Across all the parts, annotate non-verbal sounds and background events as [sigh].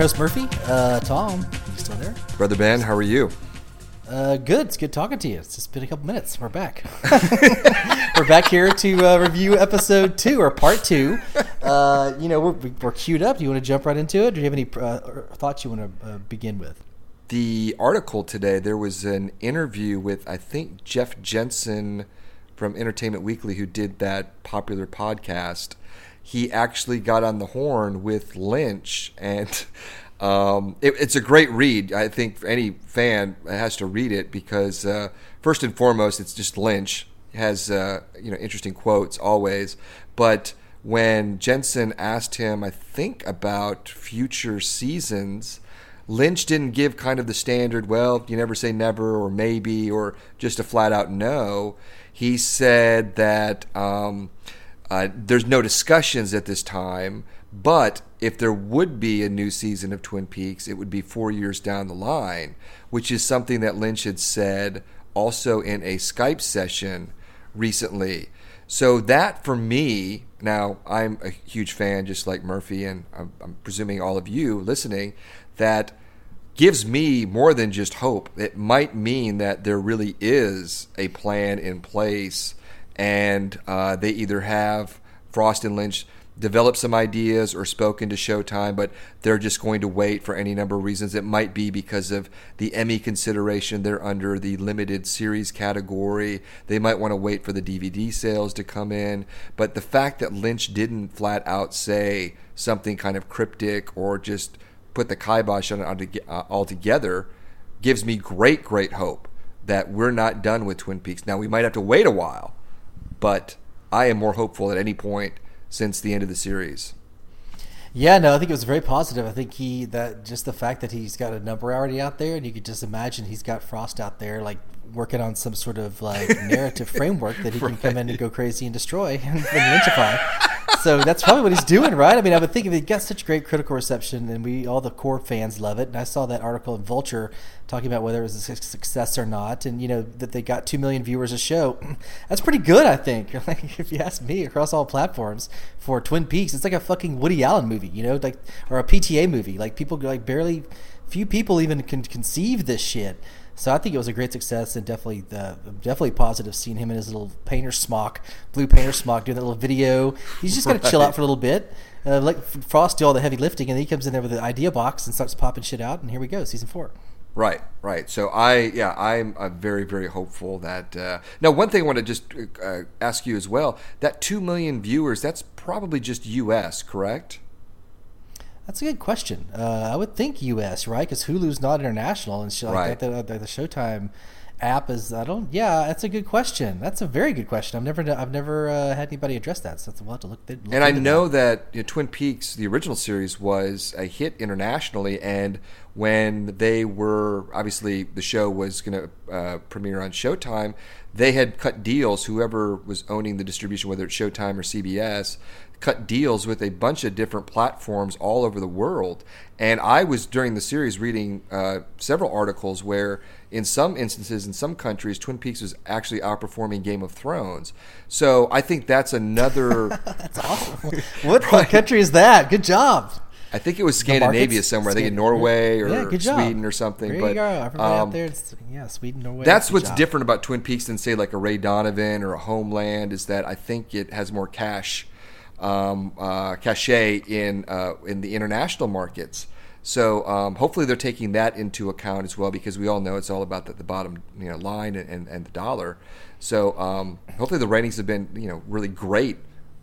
your host Murphy. Uh, Tom, you still there? Brother Ben, how are you? Uh, good. It's good talking to you. It's just been a couple minutes. We're back. [laughs] we're back here to uh, review episode two or part two. Uh, you know, we're, we're queued up. Do you want to jump right into it? Do you have any uh, thoughts you want to uh, begin with? The article today, there was an interview with, I think, Jeff Jensen from Entertainment Weekly, who did that popular podcast. He actually got on the horn with Lynch, and um, it, it's a great read. I think any fan has to read it because, uh, first and foremost, it's just Lynch has uh, you know interesting quotes always, but when Jensen asked him, I think about future seasons, Lynch didn't give kind of the standard, well, you never say never or maybe or just a flat out no. He said that um, uh, there's no discussions at this time, but if there would be a new season of Twin Peaks, it would be four years down the line, which is something that Lynch had said also in a Skype session recently. So that for me, now I'm a huge fan, just like Murphy, and I'm, I'm presuming all of you listening, that gives me more than just hope. It might mean that there really is a plan in place, and uh, they either have Frost and Lynch developed some ideas or spoken to Showtime, but they're just going to wait for any number of reasons. It might be because of the Emmy consideration. They're under the limited series category. They might want to wait for the DVD sales to come in. But the fact that Lynch didn't flat out say something kind of cryptic or just put the kibosh on it uh, altogether gives me great, great hope that we're not done with Twin Peaks. Now, we might have to wait a while, but I am more hopeful at any point since the end of the series. Yeah, no, I think it was very positive. I think he that just the fact that he's got a number already out there, and you could just imagine he's got Frost out there like working on some sort of like narrative [laughs] framework that he can come in and go crazy and destroy [laughs] and, and lynchify so that's probably what he's doing, right? I mean, I would think if it got such great critical reception, and we all the core fans love it. And I saw that article in Vulture talking about whether it was a success or not, and you know that they got two million viewers a show. [clears throat] That's pretty good, I think. [laughs] Like if you ask me, across all platforms for Twin Peaks, it's like a fucking Woody Allen movie, you know, like or a PTA movie. Like people like barely, few people even can conceive this shit. So I think it was a great success and definitely the definitely positive seeing him in his little painter smock, blue painter smock, doing that little video. He's just gonna [laughs] chill out for a little bit. Uh, let Frost do all the heavy lifting, and then he comes in there with the idea box and starts popping shit out. And here we go, season four. Right, right. So I, yeah, I'm uh, very, very hopeful that. Uh, now, one thing I want to just uh, ask you as well: that two million viewers, that's probably just U.S., correct? That's a good question. Uh, I would think U.S. right because Hulu's not international and shit like right. that. The, the, the, Showtime app is. I don't. Yeah, that's a good question. That's a very good question. I've never. I've never uh, had anybody address that. So we'll have to look. look and I know that, that you know, Twin Peaks, the original series, was a hit internationally, and when they were obviously the show was going to uh, premiere on Showtime, they had cut deals. Whoever was owning the distribution, whether it's Showtime or CBS, cut deals with a bunch of different platforms all over the world. And I was during the series reading uh, several articles where, in some instances, in some countries, Twin Peaks was actually outperforming Game of Thrones. So I think that's another. [laughs] that's awesome. What right. country is that? Good job. I think it was Scandinavia somewhere. I think in Norway or yeah, Sweden or something. There but, you go. Everybody um, out there, yeah, Sweden, Norway. That's what's job. different about Twin Peaks than say like a Ray Donovan or a Homeland is that I think it has more cash um, uh, cachet in uh, in the international markets. So um, hopefully they're taking that into account as well, because we all know it's all about the, the bottom you know, line and, and, and the dollar. So um, hopefully the ratings have been you know really great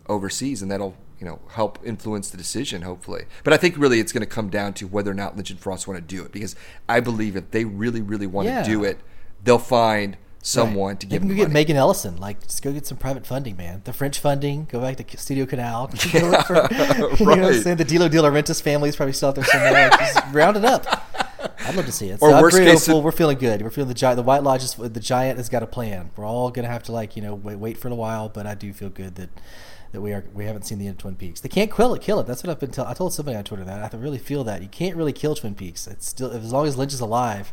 overseas, and that'll you know help influence the decision. Hopefully, but I think really it's going to come down to whether or not Lynch and Frost want to do it, because I believe if they really really want yeah. to do it, they'll find someone right. to give. Go get Megan Ellison. Like, just go get some private funding, man. The French funding. Go back to Studio Canal. [laughs] Yeah, for, right. [laughs] You know what I'm saying? The Dino De Laurentiis family is probably still out there somewhere. Just [laughs] round it up. I'd love to see it. So or I'm worst case, hopeful. We're feeling good. We're feeling the giant. The White Lodge is the giant has got a plan. We're all gonna have to like you know wait, wait for a while, but I do feel good that that we are we haven't seen the end of Twin Peaks. They can't kill it. Kill it. That's what I've been telling. I told somebody on Twitter that I really feel that you can't really kill Twin Peaks. It's still as long as Lynch is alive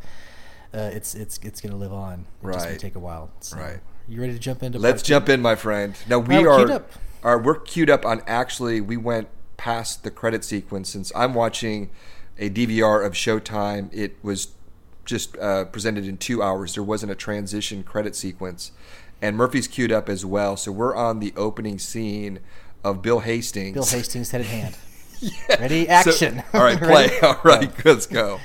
uh, it's it's it's going to live on. It right. just may take a while. So, right. You ready to jump into? Let's jump in, my friend. Now we are, are we're queued up on. Actually, we went past the credit sequence since I'm watching a DVR of Showtime. It was just uh, presented in two hours. There wasn't a transition credit sequence, and Murphy's queued up as well. So we're on the opening scene of Bill Hastings. Bill Hastings head in hand. [laughs] Ready, action. So, all right, [laughs] play. All right, let's go.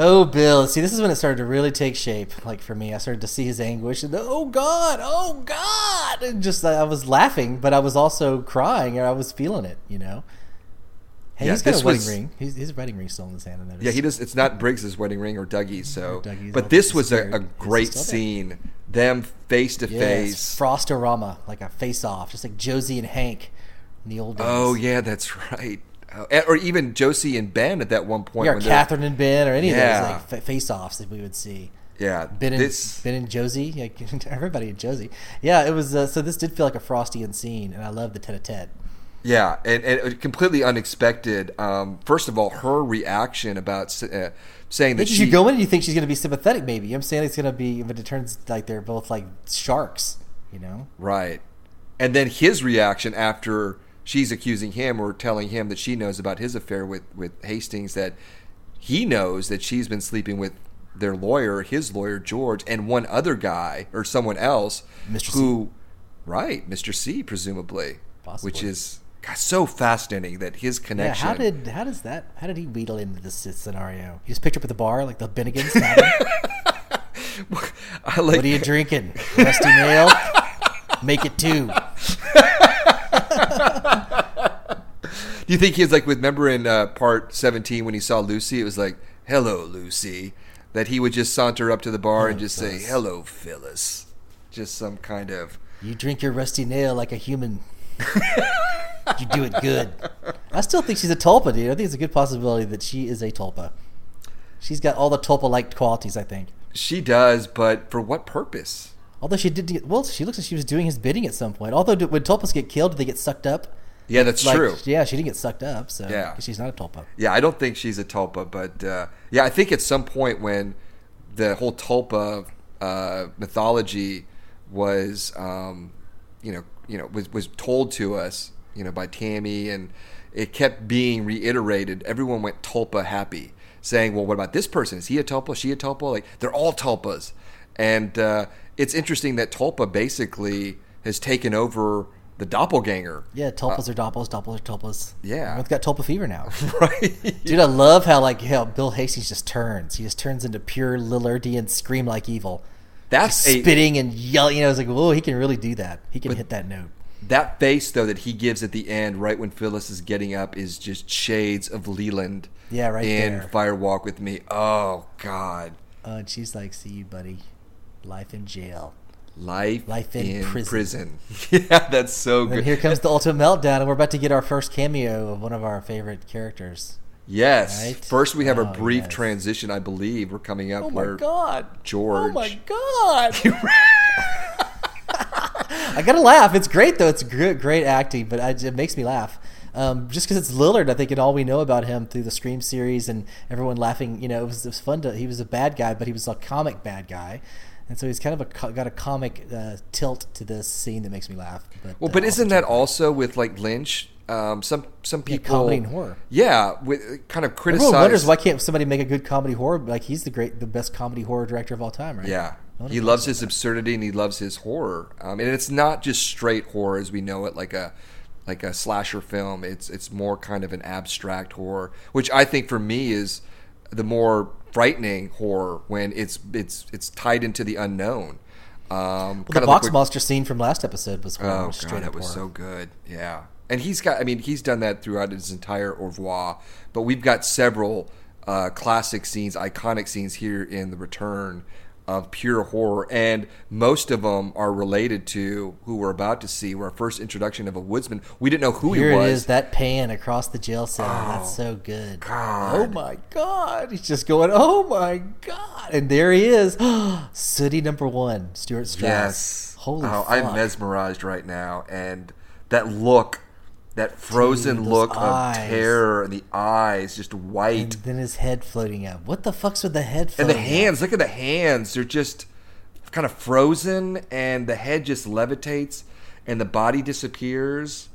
Oh, Bill. See, this is when it started to really take shape. Like for me, I started to see his anguish and oh God, oh God. And just, I was laughing, but I was also crying and I was feeling it, you know? Hey, Yeah, he's got a wedding was- ring. He's, his wedding ring's still in his hand. I. Yeah, he does. It's not Briggs's wedding ring or Dougie's. So, Dougie's, but this was a, a great scene. Them face to face. Frostorama, like a face off, just like Josie and Hank in the old days. Oh yeah, that's [laughs] right. Oh, or even Josie and Ben at that one point. Yeah, when Catherine and Ben, or any Yeah. of those like face offs that we would see. Yeah, Ben and this. Ben and Josie, like [laughs] everybody and Josie. Yeah, it was. Uh, so this did feel like a Frostian scene, and I love the tete-a-tete. Yeah, and, and completely unexpected. Um, first of all, her reaction about uh, saying that she you go in and you think she's going to be sympathetic, maybe. You know I'm saying it's going to be, but it turns like they're both like sharks, you know? right, and then his reaction after she's accusing him or telling him that she knows about his affair with with Hastings that he knows that she's been sleeping with their lawyer, his lawyer George, and one other guy or someone else Mr. who, right, Mr. C, presumably, Possibly. which is God, so fascinating that his connection. Yeah. How did how does that how did he wheedle into this scenario? He just picked up at the bar like the Bennigans. What [laughs] I like are you drinking? Rusty nail. Make it two. [laughs] Do you think he was like with remember in uh, part seventeen when he saw Lucy? It was like, "Hello, Lucy." That he would just saunter up to the bar and Hello, just say, "Hello, Phyllis." Just some kind of You drink your rusty nail like a human. you do it good. I still think she's a tulpa, dude. I think it's a good possibility that she is a tulpa. She's got all the tulpa-like qualities, I think. she does, but for what purpose? Although she did, get, well, she looks like she was doing his bidding at some point. Although, when tulpas get killed, do they get sucked up? Yeah, that's Like, true. Yeah, she didn't get sucked up, so Yeah. she's not a tulpa. Yeah, I don't think she's a tulpa, but uh, yeah, I think at some point when the whole tulpa uh, mythology was, um, you know, you know, was was told to us, you know, by Tammy, and it kept being reiterated. Everyone went tulpa happy, saying, "Well, what about this person? Is he a tulpa? She a tulpa? Like they're all tulpas." And uh, it's interesting that tulpa basically has taken over the doppelganger. Yeah, tulpas are doppels, doppels are tulpas. Uh, Yeah. Everyone's got tulpa fever now. [laughs] right. Dude, I love how like how Bill Hastings just turns. He just turns into pure Lillardian scream like evil. That's a, spitting and yelling. You know, I was like, whoa, he can really do that. He can hit that note. That face though that he gives at the end, right when Phyllis is getting up, is just shades of Leland. Yeah, right in there. Fire Walk with Me. Oh God, Uh, and she's like, "See you, buddy. Life in jail." Life, Life in prison. [laughs] yeah, that's so And good. here comes the ultimate meltdown, and we're about to get our first cameo of one of our favorite characters. yes. Right? First, we have a Oh, brief yes. transition. I believe we're coming up Oh where god, George. Oh my god! [laughs] [laughs] I gotta laugh. It's great though. It's great, great acting, but I, it makes me laugh. Um, just because it's Lillard, I think, and all we know about him through the Scream series and everyone laughing. You know, it was, it was fun to. He was a bad guy, but he was a comic bad guy, and so he's kind of a got a comic uh, tilt to this scene that makes me laugh. But Well, uh, but also isn't that also with like Lynch? Um, some some Yeah, people comedy and horror. Yeah, with kind of criticize. Everyone wonders why can't somebody make a good comedy horror? Like he's the great, the best comedy horror director of all time, right? Yeah. He loves his that. absurdity and he loves his horror. Um, and it's not just straight horror as we know it, like a like a slasher film. It's it's more kind of an abstract horror, which I think for me is the more frightening horror when it's it's it's tied into the unknown. Um, Well, the box like monster scene from last episode was, horror, Oh was god, that was horror. so good. Yeah, and he's got. I mean, he's done that throughout his entire oeuvre. But we've got several uh, classic scenes, iconic scenes here in the Return of pure horror, and most of them are related to who we're about to see. Our first introduction of a woodsman. We didn't know who Here he it was. is, that pan across the jail cell. That's oh, so good. God. Oh my god! He's just going, oh my god! And there he is, [gasps] Sooty number one, Stuart Strauss. Yes. Holy oh, fuck! I'm mesmerized right now, and that look. That frozen Dude, look eyes. of terror and the eyes just white. And then his head floating up. What the fuck's with the head And the up? hands, look at the hands. They're just kind of frozen, and the head just levitates, and the body disappears.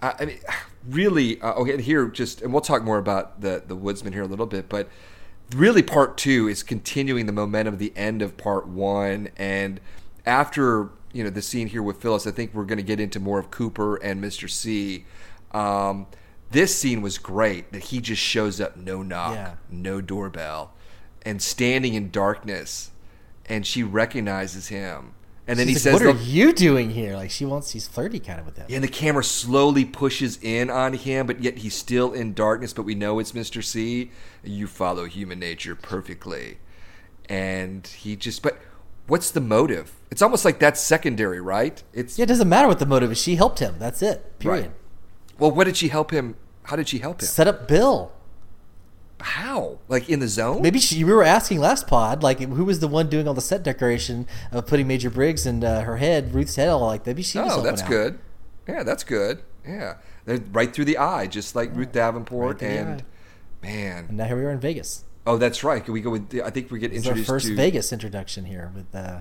I, I mean, really uh, okay here just and we'll talk more about the the woodsman here a little bit but really part two is continuing the momentum of the end of part one and after you know the scene here with phyllis i think we're going to get into more of cooper and mr c um, this scene was great that he just shows up no knock Yeah. no doorbell and standing in darkness and she recognizes him and then She's he like, says "What are you doing here?" Like she wants, she's flirty kind of with him. and the camera slowly pushes in on him, but yet he's still in darkness. But we know it's Mr. C. You follow human nature perfectly, and he just. But what's the motive? It's almost like that's secondary, right? It's Yeah, it doesn't matter what the motive is. She helped him. That's it. Period. Right. Well. What did she help him? How did she help him? Set up Bill. How? Like in the zone? Maybe she, we were asking last pod, like who was the one doing all the set decoration of putting Major Briggs and uh, her head, Ruth's head, all like maybe she was. Oh, that's out. good. Yeah, that's good. Yeah, They're right through the eye, just like Ruth Davenport. right and man, And now here we are in Vegas. oh, that's right. Can we go with? I think we get It's our introduced first to Vegas introduction here with uh,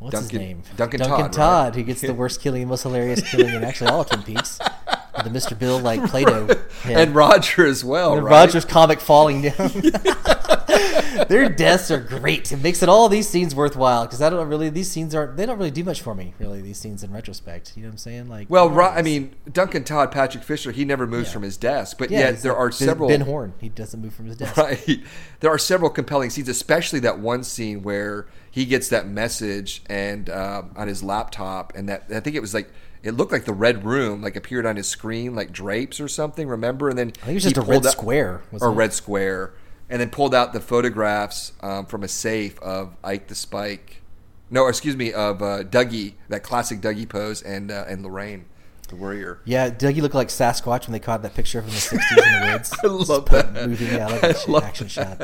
what's his name? Duncan Todd Duncan Todd, Todd, right? who gets the [laughs] worst killing, the most hilarious killing in actually all of Twin Peaks. The Mr. Bill like Play-Doh head. and Roger as well. And right? Roger's comic falling down. [laughs] [laughs] Their deaths are great. It makes it all these scenes worthwhile because I don't really these scenes aren't they don't really do much for me really these scenes in retrospect. You know what I'm saying? Like Well, Ro- I mean, Duncan Todd, Patrick Fischler, he never moves Yeah. from his desk, but yeah, yet there like are several. Ben Horne. He doesn't move from his desk. Right. There are several compelling scenes, especially that one scene where he gets that message and um, on his laptop, and that I think it was like it looked like the red room like appeared on his screen like drapes or something. Remember? And then I think it was he just a red out- square. or it? red square, and then pulled out the photographs um, from a safe of Ike the Spike. No, excuse me, of uh, Dougie, that classic Dougie pose, and uh, and Lorraine, the Warrior. Yeah, Dougie looked like Sasquatch when they caught that picture from the '60s in the [laughs] woods. I love Just that. Moving, [laughs] yeah, I like I that shit, action shot.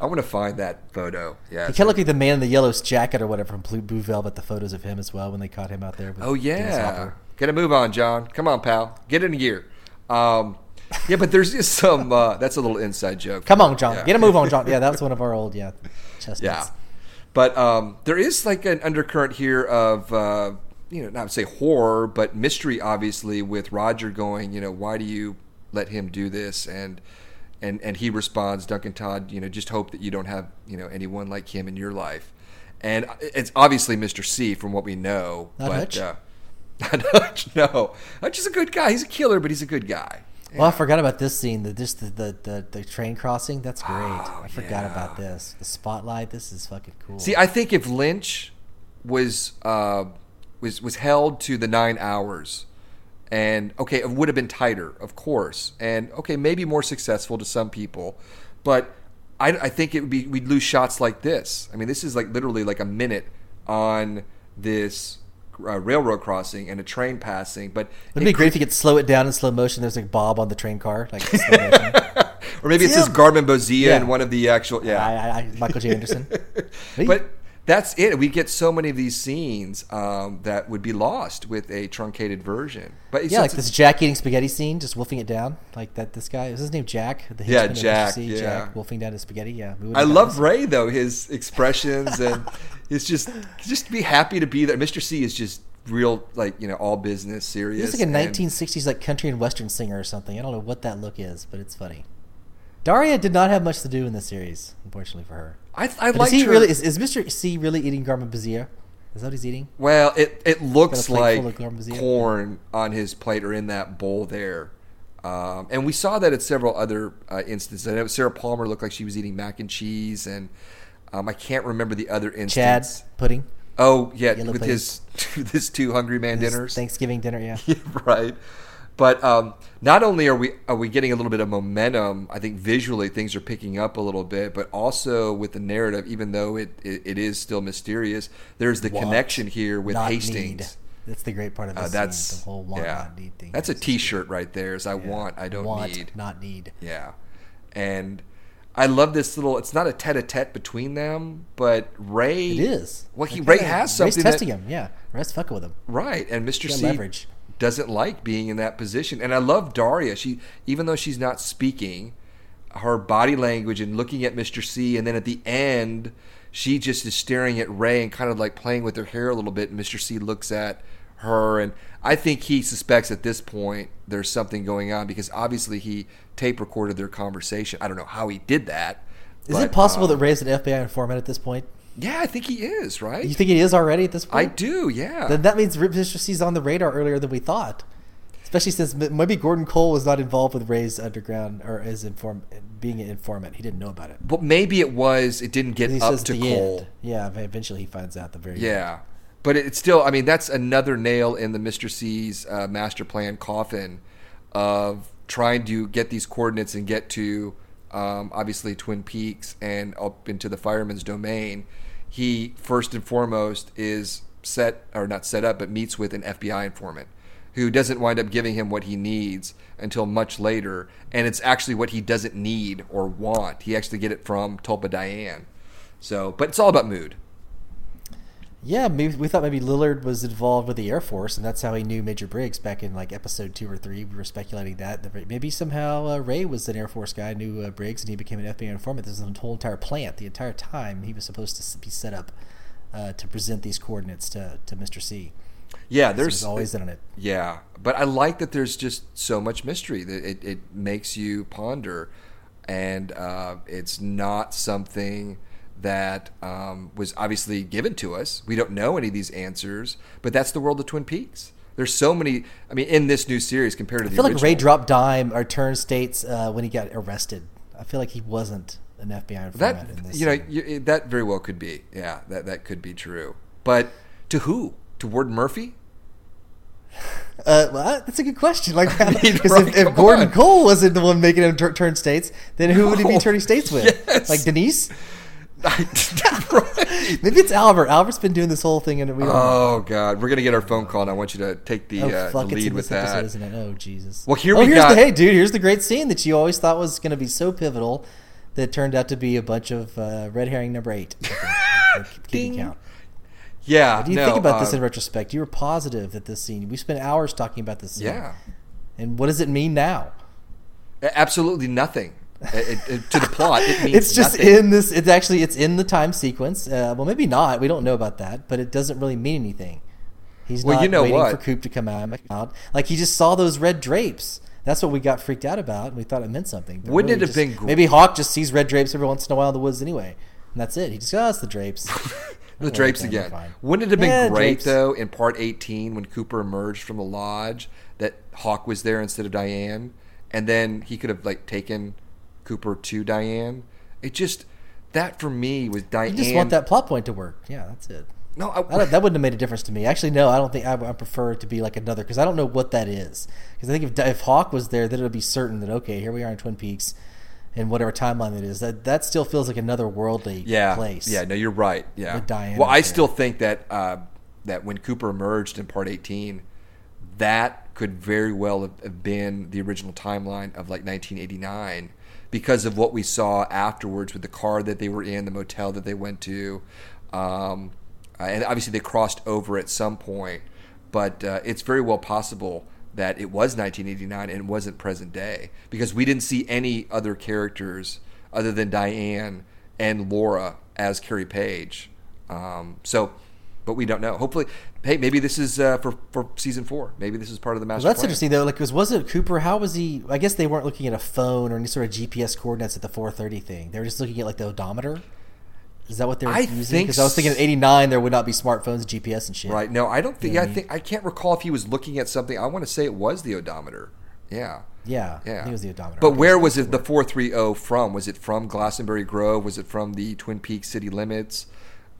I want to find that photo. Yeah. He kind of looked like the man in the yellow jacket or whatever from Blue, Velvet. The photos of him as well when they caught him out there. With Oh yeah. Hopper. Gotta move on, John. Come on, pal. Get in gear. Um, yeah, but there's just some. Uh, [laughs] that's a little inside joke. Come on, John. Yeah. Get a move on, John. Yeah, that was one of our old yeah chestnuts. Yeah, but um, there is like an undercurrent here of uh, you know not say horror, but mystery. Obviously, with Roger going, you know, why do you let him do this? And and and he responds, Duncan Todd, you know, just hope that you don't have you know anyone like him in your life. And it's obviously Mr. C from what we know, Not but Hutch? Uh, [laughs] not Hutch. No, Hutch is a good guy. He's a killer, but he's a good guy. Well, I forgot about this scene. The just the the, the, the train crossing. That's great. Oh, I forgot yeah. about this. The spotlight. This is fucking cool. See, I think if Lynch was uh, was was held to the nine hours, and okay, it would have been tighter, of course, and okay, maybe more successful to some people, but I, I think it would be we'd lose shots like this. I mean, this is like literally like a minute on this uh, railroad crossing and a train passing, but It'd be great if you could slow it down in slow motion. There's like Bob on the train car, like [laughs] or maybe it Tim. says garmonbozia Yeah. in one of the actual yeah. I, I, I, Michael J. Anderson. [laughs] but that's it. We get so many of these scenes um, that would be lost with a truncated version. But yeah, like this Jack eating spaghetti scene, just wolfing it down, like that. This guy is his name Jack. The Yeah. Jack, C, yeah. Jack wolfing down his spaghetti. Yeah, I love. Ray though. His [laughs] expressions and it's just just be happy to be there. Mr. C is just real, like you know, all business, serious. He's like a 1960s like country and western singer or something. I don't know what that look is, but it's funny. Darya did not have much to do in this series, unfortunately for her. I, I like is he her. really is, is Mr. C really eating garmonbozia? Is that what he's eating? well, it it looks Got a plate full like of garmonbozia? corn on his plate or in that bowl there. Um, and we saw that at several other uh, instances. I know Sarah Palmer looked like she was eating mac and cheese, and um, I can't remember the other instance. Chad pudding. Oh yeah, Yellow with plate. his [laughs] with his two Hungry Man His dinners. Thanksgiving dinner, yeah. [laughs] Yeah, right. But um, not only are we are we getting a little bit of momentum, I think visually things are picking up a little bit, but also with the narrative, even though it it, it is still mysterious, there's the Want, connection here with Hastings. need. That's the great part of Uh, this that's scene, the whole want, yeah. not need thing. That's a T-shirt right there. Is I yeah. want, I don't want, need. not need. Yeah, and I love this little. It's not a tete-a-tete between them, but Ray. It is. Well, he Ray has Ray's something that- testing him. Yeah, Ray's fucking with him. Right, and Mr. C leverage. Doesn't like being in that position. And I love Darya. She even though she's not speaking, her body language and looking at Mr. C and then at the end she just is staring at Ray and kind of like playing with her hair a little bit and Mr. C looks at her, and I think he suspects at this point there's something going on because obviously he tape recorded their conversation. I don't know how he did that. Is but, it possible um, that Ray's an FBI informant at this point? Yeah, I think he is. Right? You think he is already at this point? I do. Yeah. Then that means Mr. C's on the radar earlier than we thought. Especially since maybe Gordon Cole was not involved with Ray's underground or as inform being an informant. He didn't know about it. but maybe it was. It didn't get up to Cole. end. Yeah, eventually he finds out the very end. Yeah, but it's still. I mean, that's another nail in the Mister C's uh, master plan coffin of trying to get these coordinates and get to um, obviously Twin Peaks and up into the fireman's domain. He first and foremost is set or not set up, but meets with an FBI informant who doesn't wind up giving him what he needs until much later, and it's actually what he doesn't need or want. He actually get it from Tulpa Diane. So, but it's all about mood. Yeah, maybe, we thought maybe Lillard was involved with the Air Force, and that's how he knew Major Briggs back in like episode two or three. We were speculating that maybe somehow uh, Ray was an Air Force guy, knew uh, Briggs, and he became an FBI informant. This is the whole entire plant. The entire time he was supposed to be set up uh, to present these coordinates to, to Mr. C. Yeah, there's always in it. Yeah, but I like that there's just so much mystery that it, it makes you ponder, and uh, it's not something that um, was obviously given to us. We don't know any of these answers, but that's the world of Twin Peaks. There's so many. I mean, in this new series compared to I the feel like Ray dropped dime or turned states uh, when he got arrested. I feel like he wasn't an FBI informant that in this. you know you, that very well could be. Yeah, that that could be true. But to who? To Warden Murphy? [laughs] Uh, well, that's a good question. Like, [laughs] mean, [laughs] because right, if, if Gordon on. Cole wasn't the one making him tur- turn states, then who would he be turning states with? Yes. Like Denise? Right. [laughs] Maybe it's Albert. Albert's been doing this whole thing, and we don't. Oh God, we're gonna get our phone call, and I want you to take the, oh, uh, the fuck! Lead with that. episode, isn't it? Oh, Jesus. Well, here oh, we here's got- the hey, dude. Here's the great scene that you always thought was going to be so pivotal, that turned out to be a bunch of uh, red herring number eight. I think, if I keep count. Yeah, What do you no, think about this uh, in retrospect? You were positive that this scene. We spent hours talking about this scene. Yeah, And what does it mean now? absolutely nothing It- it- to the plot. It means it's just nothing. in this. It's actually it's in the time sequence. Uh, well, maybe not. We don't know about that, but it doesn't really mean anything. He's Well, not you know waiting what? for Coop to come out. Like he just saw those red drapes. That's what we got freaked out about, and we thought it meant something. But Wouldn't it have just- been gr- maybe Hawk just sees red drapes every once in a while in the woods anyway, and that's it. He just goes, oh, it's the drapes. [laughs] the drapes we're again. Wouldn't it have been Yeah, great drapes. though in part eighteen when Cooper emerged from the lodge that Hawk was there instead of Diane, and then he could have like taken Cooper to Diane. It just that for me was Diane. You just want that plot point to work. Yeah, that's it. No, I don't, that wouldn't have made a difference to me. Actually, no, I don't think I, I prefer it to be like another because I don't know what that is. Because I think if if Hawk was there, then it would be certain that okay, here we are in Twin Peaks, and whatever timeline it is, that that still feels like another worldly yeah, place. Yeah, no, you're right. Yeah. With Diane well, I there. still think that uh, that when Cooper emerged in part 18, that could very well have been the original timeline of like 1989 because of what we saw afterwards with the car that they were in, the motel that they went to, um, and obviously they crossed over at some point. But uh, it's very well possible that it was 1989 and wasn't present day because we didn't see any other characters other than Diane and Laura as Carrie Page. Um, so, but we don't know. Hopefully, hey, maybe this is uh, for for season four. Maybe this is part of the Well, that's plan. interesting though. Like, was was it Cooper? How was he? I guess they weren't looking at a phone or any sort of GPS coordinates at the 4:30 thing. They were just looking at like the odometer. Is that what they were I using? Because I was thinking at '89 there would not be smartphones, GPS, and shit. Right? No, I don't think. You know I I think I can't recall if he was looking at something. I want to say it was the odometer. Yeah. Yeah. Yeah, it was the odometer. But where was it the four three zero from? Was it from Glastonbury Grove? Was it from the Twin Peaks city limits?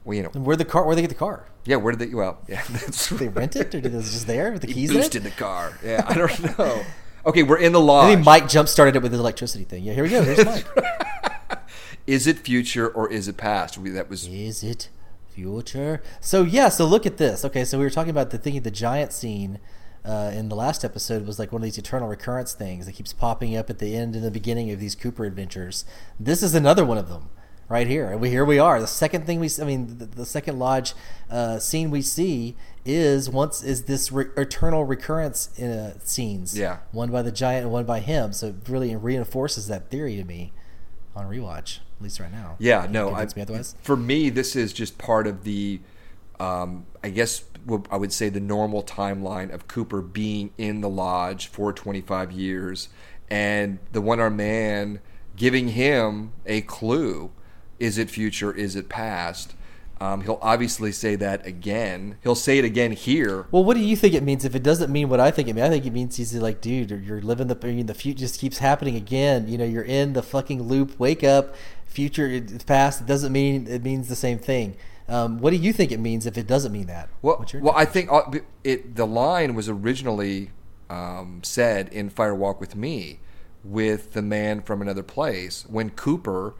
Well, you know, where the car? Where they get the car? yeah. Where did they? Well, yeah. [laughs] That's Did they rent it, or did it was just there with the he keys boosted in it? the car. Yeah, I don't [laughs] know. Okay, we're in the lodge. Maybe Mike jump started it with his electricity thing. Yeah, here we go. Here's [laughs] Mike. Is it future or is it past? We, that was Is it future? So yeah, so look at this. Okay, so we were talking about the thinking the giant scene uh, in the last episode was like one of these eternal recurrence things that keeps popping up at the end and the beginning of these Cooper adventures. This is another one of them right here. And we here we are. The second thing we, I mean, the, the second lodge uh, scene we see is once is this re- eternal recurrence uh, scenes. Yeah. one by the giant and one by him. So it really reinforces that theory to me on rewatch, at least right now. Yeah, no. I, me otherwise. for me, this is just part of the um, I guess I would say the normal timeline of Cooper being in the lodge for 25 years, and the one armed man giving him a clue: is it future? Is it past? Um, he'll obviously say that again. He'll say it again here. Well, what do you think it means? If it doesn't mean what I think it means, I think it means he's like, dude, you're living the I mean, the future just keeps happening again. You know, you're in the fucking loop. Wake up, future, past. It doesn't mean it means the same thing. Um, what do you think it means if it doesn't mean that? Well, well, I think uh, it. The line was originally um, said in Fire Walk with Me, with the man from another place when Cooper.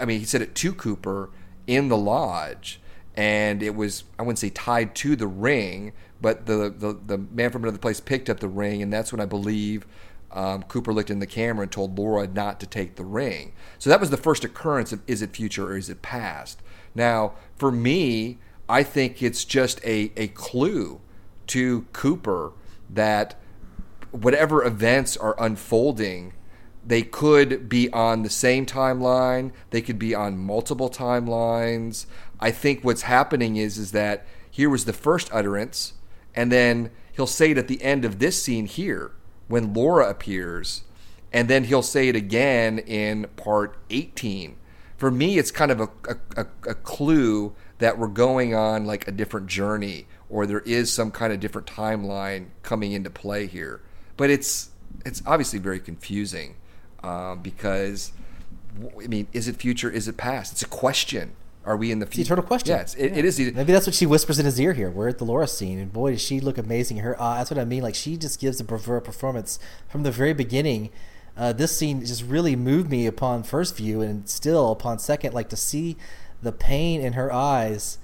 I mean, he said it to Cooper in the lodge, and it was I wouldn't say tied to the ring, but the the, the man from another place picked up the ring, and that's when I believe. Um, Cooper looked in the camera and told Laura not to take the ring. So that was the first occurrence of is it future or is it past? Now, for me, I think it's just a, a clue to Cooper that whatever events are unfolding they could be on the same timeline they could be on multiple timelines. I think what's happening is is that here was the first utterance and then he'll say it at the end of this scene here when laura appears and then he'll say it again in part 18 for me it's kind of a, a, a clue that we're going on like a different journey or there is some kind of different timeline coming into play here. But it's it's obviously very confusing um, because I mean, is it future? Is it past? It's a question. Are we in the future? It's eternal question. Yeah, it's, it, yeah. it is. Maybe that's what she whispers in his ear here. We're at the Laura scene, and boy, does she look amazing. In her, uh, that's what I mean. Like she just gives a bravura performance from the very beginning. Uh, this scene just really moved me upon first view, and still upon second, like to see the pain in her eyes,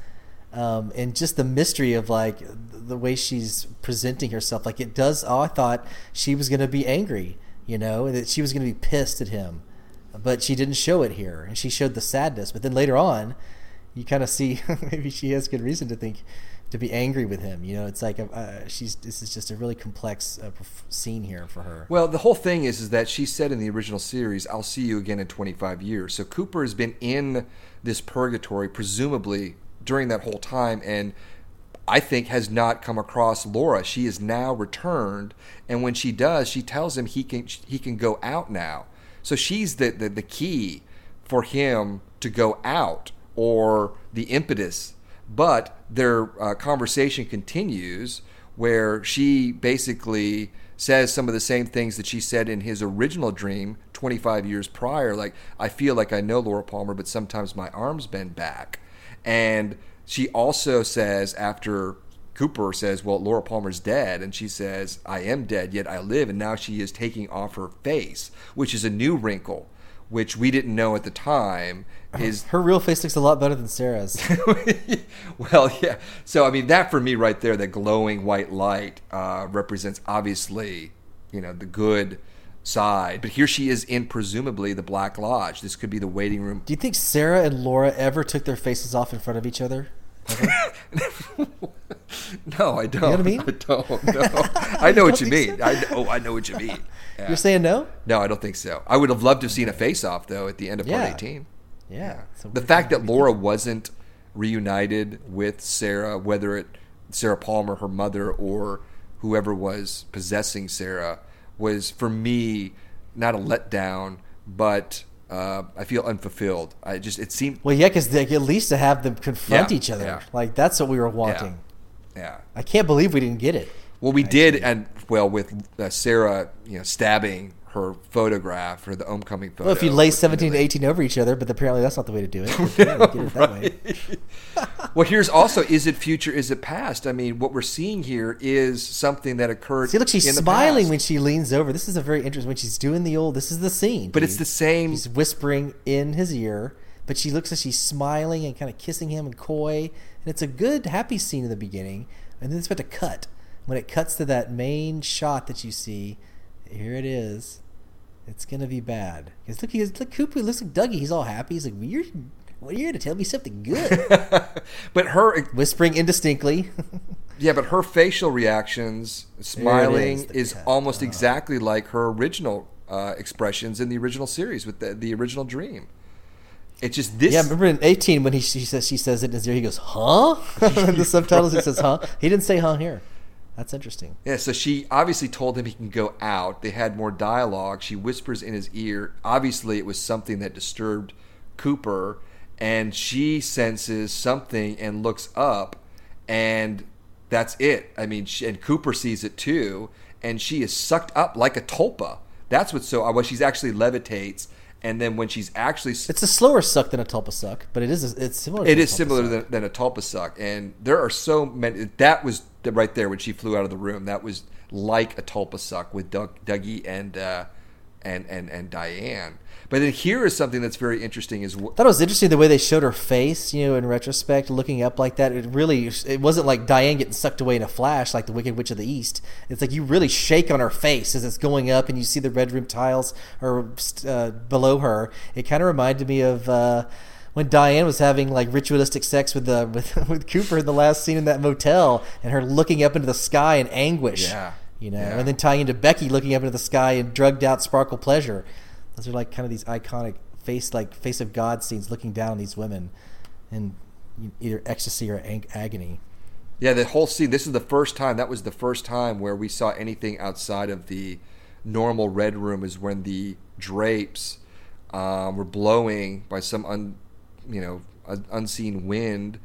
um, and just the mystery of like the way she's presenting herself. Like it does. Oh, I thought she was going to be angry you know, that she was going to be pissed at him, but she didn't show it here, and she showed the sadness. But then later on, you kind of see [laughs] maybe she has good reason to think to be angry with him. You know, it's like uh, she's this is just a really complex uh, scene here for her. Well, the whole thing is is that she said in the original series, "I'll see you again in 25 years." So Cooper has been in this purgatory, presumably during that whole time, and I think, has not come across Laura. She is now returned, and when she does, she tells him he can he can go out now. So she's the the, the key for him to go out, or the impetus. But their uh, conversation continues, where she basically says some of the same things that she said in his original dream 25 years prior. Like, I feel like I know Laura Palmer, but sometimes my arms bend back. And she also says after Cooper says, "Well, Laura Palmer's dead," and she says, "I am dead, yet I live." And now she is taking off her face, which is a new wrinkle, which we didn't know at the time. Is her real face looks a lot better than Sarah's? [laughs] well, yeah. So I mean, that for me right there, that glowing white light uh, represents obviously, you know, the good side. But here she is in presumably the Black Lodge. This could be the waiting room. Do you think Sarah and Laura ever took their faces off in front of each other? [laughs] no, I don't. You know what I mean? I don't. No. [laughs] I know what you mean. So? I know. I know what you mean. Yeah. You're saying no? No, I don't think so. I would have loved to have seen a face-off though at the end of yeah. part 18. Yeah. yeah. the fact that Laura wasn't reunited with Sarah, whether it Sarah Palmer, her mother, or whoever was possessing Sarah, was for me not a letdown, but uh, I feel unfulfilled. I just it seemed well, yeah, because at least to have them confront yeah, each other, yeah. like that's what we were wanting. Yeah. yeah. I can't believe we didn't get it. Well, we did, and well, with uh, Sarah, you know, stabbing her photograph or the homecoming photo. Well, if you lay 17 to 18 over each other, but apparently that's not the way to do it. [laughs] it right. well, here's also is it future, is it past? I mean, what we're seeing here is something that occurred. See, look, she's smiling when she leans over. This is a very interesting when she's doing the old. This is the scene, but dude. it's the same. She's whispering in his ear, but she looks as she's smiling and kind of kissing him and coy, and it's a good, happy scene in the beginning, and then it's about to cut. When it cuts to that main shot that you see here it is. It's gonna be bad. Because look, he's look Cooper looks like Dougie. He's all happy. He's like, "You're, well, you're here to tell me something good." [laughs] but her whispering indistinctly. [laughs] yeah, but her facial reactions, smiling, is, is almost exactly like her original uh, expressions in the original series with the, the original dream. It's just this. Yeah, remember in 18 when he she says she says it in his ear, he goes, "Huh?" in [laughs] the subtitles he says, "Huh." He didn't say "huh" here. That's interesting. Yeah, so she obviously told him he can go out. They had more dialogue. She whispers in his ear. Obviously, it was something that disturbed Cooper, and she senses something and looks up, and that's it. I mean, she, and Cooper sees it too, and she is sucked up like a tulpa. That's what's so. Uh, well, she's actually levitates, and then when she's actually It's a slower suck than a tulpa suck, but it is it's similar. It is similar suck. than, than a tulpa suck, and there are so many. That was right there when she flew out of the room. That was like a tulpa suck with Doug, Dougie and uh, and and and Diane. But then here is something that's very interesting: is wh- I it was interesting the way they showed her face, you know, in retrospect, looking up like that. It really, it wasn't like Diane getting sucked away in a flash like the Wicked Witch of the East. It's like you really shake on her face as it's going up and you see the red room tiles or uh, below her. It kind of reminded me of uh, when Diane was having like ritualistic sex with the with, [laughs] with Cooper in the last scene in that motel and her looking up into the sky in anguish. Yeah. You know, Yeah. and then tying into Becky looking up into the sky in drugged out sparkle pleasure. Those are like kind of these iconic face like face of God scenes looking down on these women in either ecstasy or ang- agony. yeah, the whole scene. This is the first time. That was the first time where we saw anything outside of the normal red room. Is when the drapes um, were blowing by some un, you know, unseen wind.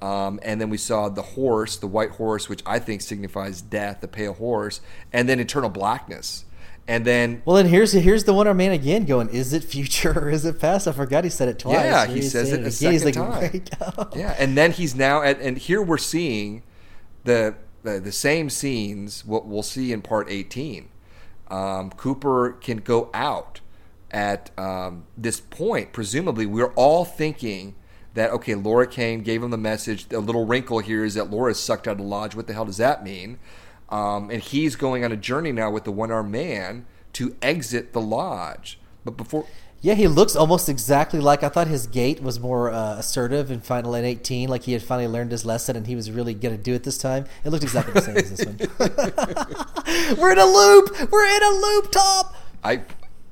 Um, and then we saw the horse, the white horse, which I think signifies death, the pale horse, and then eternal blackness. And then, Well, then here's here's the Wonder Man again going. Is it future or is it past? I forgot he said it twice. yeah, Here he says saying it a again. He's second like, time. Oh." Yeah, and then he's now at, and here we're seeing the the, the same scenes what we'll see in part 18. Um, Cooper can go out at um, this point. Presumably, we're all thinking that okay, Laura came, gave him the message. The little wrinkle here is that Laura sucked out of the lodge. What the hell does that mean? Um, and he's going on a journey now with the one armed man to exit the lodge. But before Yeah, he looks almost exactly like I thought his gait was more uh, assertive in Final N 18, like he had finally learned his lesson and he was really going to do it this time. It looked exactly the same as this one. [laughs] [laughs] We're in a loop! We're in a loop, Tom! I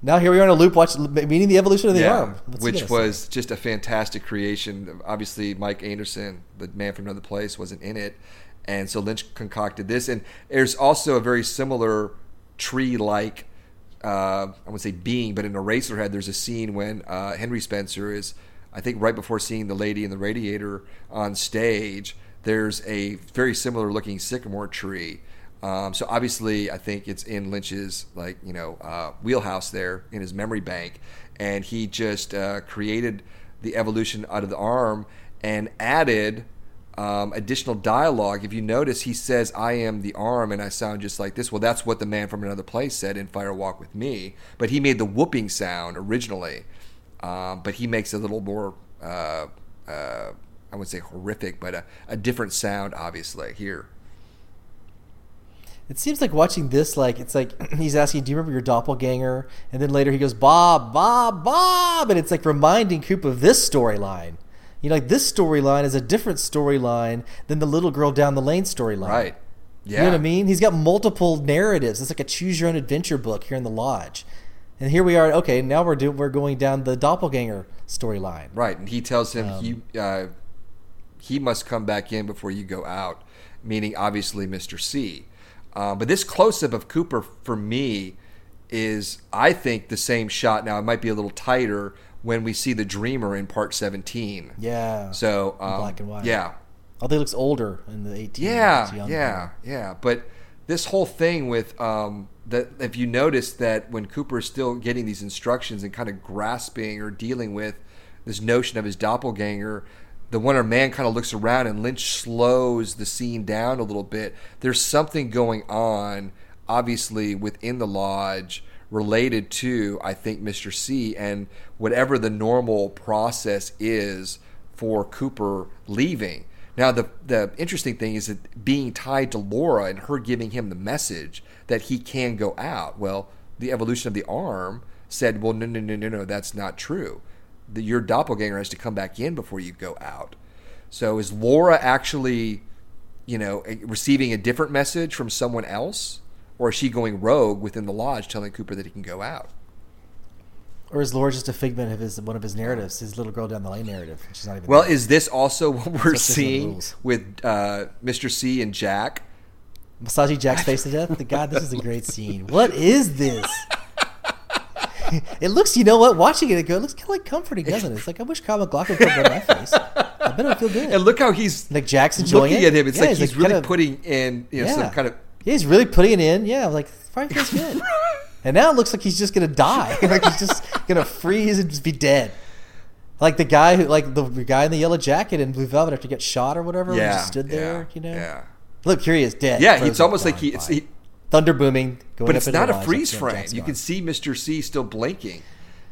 Now here we are in a loop, watch, meaning the evolution of the arm. What's he which say? was just a fantastic creation. Obviously, Mike Anderson, the man from another place, wasn't in it, and so Lynch concocted this. And there's also a very similar tree-like, uh, I would say being, but in Eraserhead, there's a scene when uh, Henry Spencer is, I think, right before seeing the lady in the radiator on stage. There's a very similar looking sycamore tree. Um, so obviously, I think it's in Lynch's like you know uh, wheelhouse there in his memory bank, and he just uh, created the evolution out of the arm and added um, additional dialogue. If you notice, he says, "I am the arm," and I sound just like this. Well, that's what the man from another place said in "Fire Walk with Me," but he made the whooping sound originally, um, but he makes a little more. Uh, uh, I would say horrific, but a, a different sound, obviously here. It seems like watching this, like it's like [clears throat] he's asking, "Do you remember your doppelganger?" And then later he goes, "Bob, Bob, Bob," and it's like reminding Coop of this storyline. You know, like this storyline is a different storyline than the little girl down the lane storyline. Right. Yeah. You know what I mean? He's got multiple narratives. It's like a choose your own adventure book here in the lodge. And here we are. Okay, now we're do, we're going down the doppelganger storyline. Right, and he tells him Um, he uh, he must come back in before you go out, meaning obviously Mr. C. Uh, but this close up of Cooper for me is, I think, the same shot. Now it might be a little tighter when we see the Dreamer in part seventeen. Yeah. So um, black and white. Yeah, Although he looks older in the 18. yeah, yeah, yeah. But this whole thing with um, that, if you notice that when Cooper is still getting these instructions and kind of grasping or dealing with this notion of his doppelganger, the one-armed man kind of looks around and Lynch slows the scene down a little bit. There's something going on, obviously, within the lodge related to, I think, Mr. C and whatever the normal process is for Cooper leaving. Now, the the interesting thing is that being tied to Laura and her giving him the message that he can go out. Well, the evolution of the arm said, "Well, no, no, no, no, no, that's not true. The, your doppelganger has to come back in before you go out." So, is Laura actually, you know, receiving a different message from someone else, or is she going rogue within the lodge, telling Cooper that he can go out? Or is Laura just a figment of his one of his narratives, his little girl down the lane narrative? Is not even Well, there. is this also [laughs] what we're seeing with uh, Mr. C and Jack? massaging Jack's face to death. The God, this is a [laughs] great scene. What is this? [laughs] it looks, you know what? Watching it, it, looks kind of like comforting, doesn't it? It's like I [laughs] wish Kyle MacLachlan could rub my face. I bet would feel good. And look how he's like Jack's enjoying looking it. at him. It's Yeah, like he's, really kind of- putting in you know, some kind of. Yeah, he's really putting it in. Yeah, like probably feels good. [laughs] and now it looks like he's just gonna die. like he's just gonna freeze and just be dead. Like the guy who, like the guy in the yellow jacket in Blue Velvet after he got shot or whatever, Yeah, just stood there. yeah, you know, yeah. look, here he is, dead. Yeah, it's almost like he. It's, he thunder booming. Going but it's not a freeze frame. You can see Mr. C still blinking.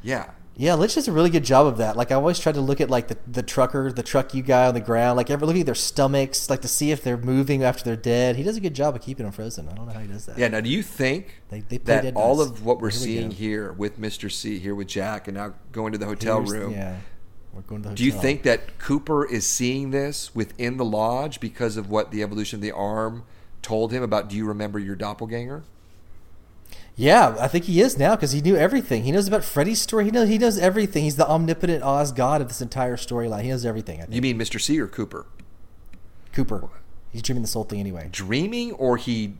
Yeah. Yeah, Lynch does a really good job of that. Like I always try to look at like the, the trucker, the truck you guy on the ground, like ever looking at their stomachs, like to see if they're moving after they're dead. He does a good job of keeping them frozen. I don't know how he does that. Yeah. Now, do you think They- they that all of what we're Here seeing go. here with Mr. C, here with Jack, and now going to the hotel Here's- room, Yeah, we're going to the hotel. do you think that Cooper is seeing this within the lodge because of what the evolution of the arm told him about? Do you remember your doppelganger? Yeah, I think he is now because he knew everything. He knows about Freddy's story. He knows he knows everything. He's the omnipotent Oz god of this entire storyline. He knows everything. I think. You mean Mr. C or Cooper? Cooper. He's dreaming this whole thing anyway. Dreaming, or he,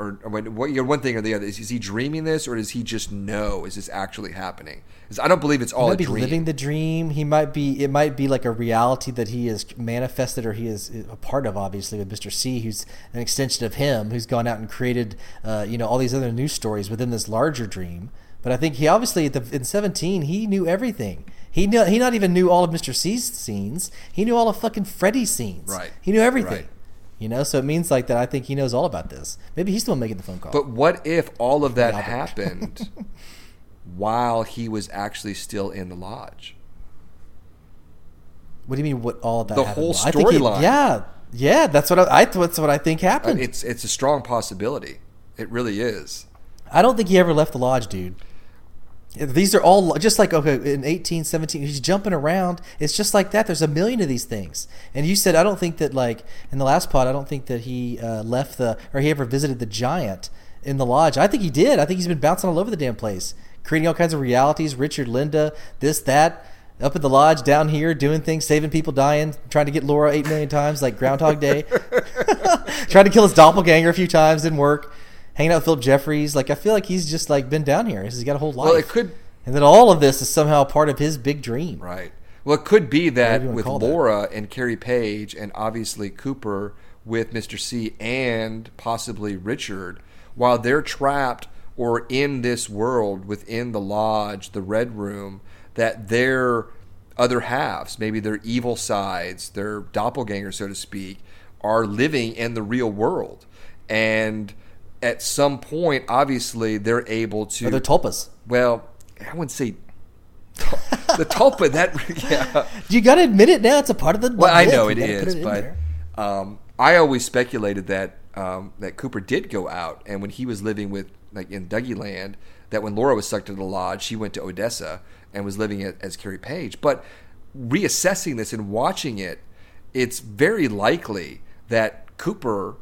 or, or what? what- You're one thing or the other. Is, is he dreaming this, or does he just know? Is this actually happening? I don't believe it's He all a might be dream. living the dream. He might be. It might be like a reality that he has manifested, or he is a part of. Obviously, with Mister C, who's an extension of him, who's gone out and created, uh, you know, all these other news stories within this larger dream. But I think he obviously at the, in seventeen he knew everything. He knew, he not even knew all of Mister C's scenes. He knew all of fucking Freddy's scenes. Right. He knew everything. Right. You know, so it means like that. I think he knows all about this. Maybe he's the one making the phone call. But what if all of that happened [laughs] while he was actually still in the lodge? what do you mean? What all of that? The happened? whole I think he- storyline. Yeah, yeah. That's what I. I that's what I think Uh, happened. It's it's a strong possibility. It really is. I don't think he ever left the lodge, dude. These are all just like okay in 18, 17, he's jumping around. It's just like that. There's a million of these things. And you said I don't think that like in the last pod, I don't think that he uh, left the or he ever visited the giant in the lodge. I think he did. I think he's been bouncing all over the damn place, creating all kinds of realities. Richard, Linda, this, that, up at the lodge, down here, doing things, saving people, dying, trying to get Laura eight million times, like Groundhog Day, [laughs] trying to kill his doppelganger a few times, didn't work. Hanging out with Philip Jeffries, like I feel like he's just like been down here. He's got a whole life. Well, it could and then all of this is somehow part of his big dream. Right. Well, it could be that Whatever you wanna with call that. Laura and Carrie Page, and obviously Cooper with Mr. C, and possibly Richard, while they're trapped or in this world within the lodge, the Red Room, that their other halves, maybe their evil sides, their doppelgangers, so to speak, are living in the real world. And at some point, obviously, they're able to. Or they're tulpas. Well, I wouldn't say the tulpa. That [laughs] yeah. You got to admit it now. It's a part of the. Well, I know it is, it gotta put is, in but um, I always speculated that um, that Cooper did go out, and when he was living with like in Dougie Land, that when Laura was sucked into the lodge, she went to Odessa and was living as Carrie Page. But reassessing this and watching it, it's very likely that Cooper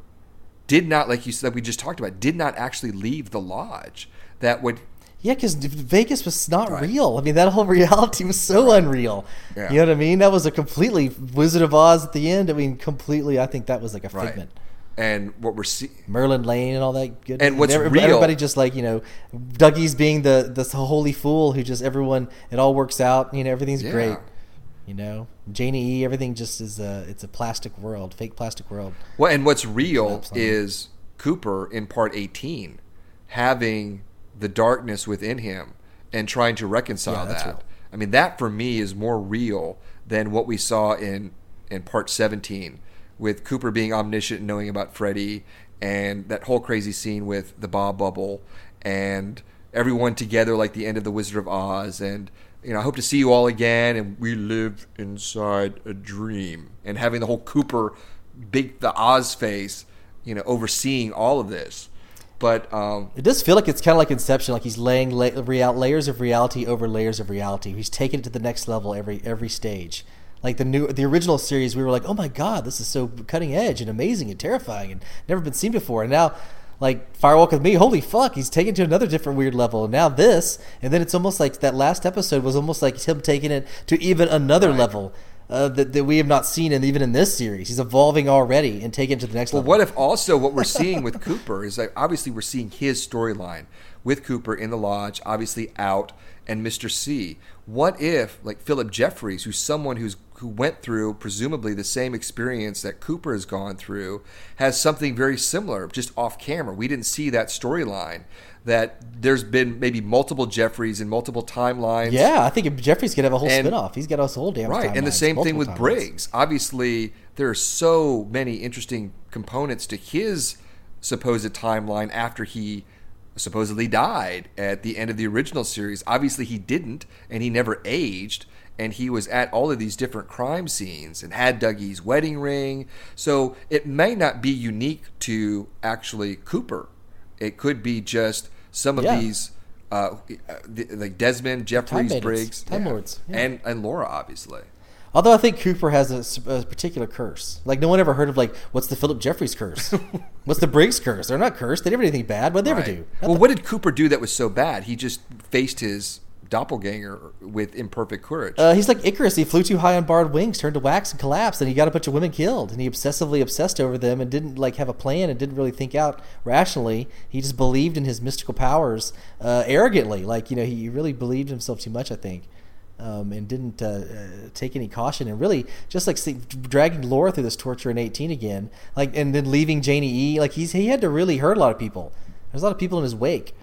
did not, like you said, we just talked about, did not actually leave the lodge. That would Yeah, because Vegas was not Right. real. I mean, that whole [laughs] reality was so unreal. Yeah. You know what I mean? That was a completely Wizard of Oz at the end. I mean, completely. I think that was like a right. figment. And what we're seeing. Merlin Lane and all that good. And what's every- real- Everybody just like you know, Dougie's being the the holy fool who just everyone it all works out. You know, everything's Yeah. great. You know, Janie E. Everything just is a it's a plastic world, fake plastic world. Well, and what's real is Cooper in part 18 having the darkness within him and trying to reconcile Yeah, that. real. I mean, that for me is more real than what we saw in in part 17 with Cooper being omniscient and knowing about Freddy and that whole crazy scene with the Bob bubble and everyone together like the end of the Wizard of Oz and you know, I hope to see you all again and we live inside a dream and having the whole Cooper big the Oz face, you know, overseeing all of this. But um, It does feel like it's kind of like Inception, like he's laying la- real- layers of reality over layers of reality. He's taking it to the next level every every stage. Like the new, the original series, we were like, "Oh my god, this is so cutting edge and amazing and terrifying and never been seen before." And now, like Firewalk with Me, holy fuck, he's taken to another different weird level. And now this, and then it's almost like that last episode was almost like him taking it to even another Right. level uh, that, that we have not seen, and even in this series, he's evolving already and taking it to the next Well, level. what if also what we're seeing with Cooper is like obviously we're seeing his storyline with Cooper in the lodge, obviously out, and Mr. C. What if like Philip Jeffries, who's someone who's who went through presumably the same experience that Cooper has gone through, has something very similar, just off camera. We didn't see that storyline. That there's been maybe multiple Jeffries and multiple timelines. yeah, I think if Jeffrey's gonna have a whole And- spinoff. He's got a whole damn Right, and the same thing with timelines. Briggs. Obviously, there are so many interesting components to his supposed timeline after he supposedly died at the end of the original series. Obviously, he didn't, and he never aged, and he was at all of these different crime scenes and had Dougie's wedding ring. So it may not be unique to actually Cooper. It could be just some of Yeah. these. Uh, like Desmond, Jeffries, Briggs, Time Lords, yeah. and and Laura, obviously. Although I think Cooper has a particular curse. Like no one ever heard of like what's the Philip Jeffries curse? [laughs] what's the Briggs curse? They're not cursed. They never did anything bad. What did they ever Right. do? Well, what did Cooper do that was so bad? He just faced his doppelganger with imperfect courage. Uh, he's like Icarus. He flew too high on borrowed wings, turned to wax, and collapsed. And he got a bunch of women killed. And he obsessively obsessed over them and didn't like have a plan and didn't really think out rationally. He just believed in his mystical powers uh, arrogantly. Like you know, he really believed himself too much. I think. Um, and didn't uh, uh, take any caution, and really just like dragging Laura through this torture in eighteen again, like and then leaving Janie E. Like he's he had to really hurt a lot of people. There's a lot of people in his wake,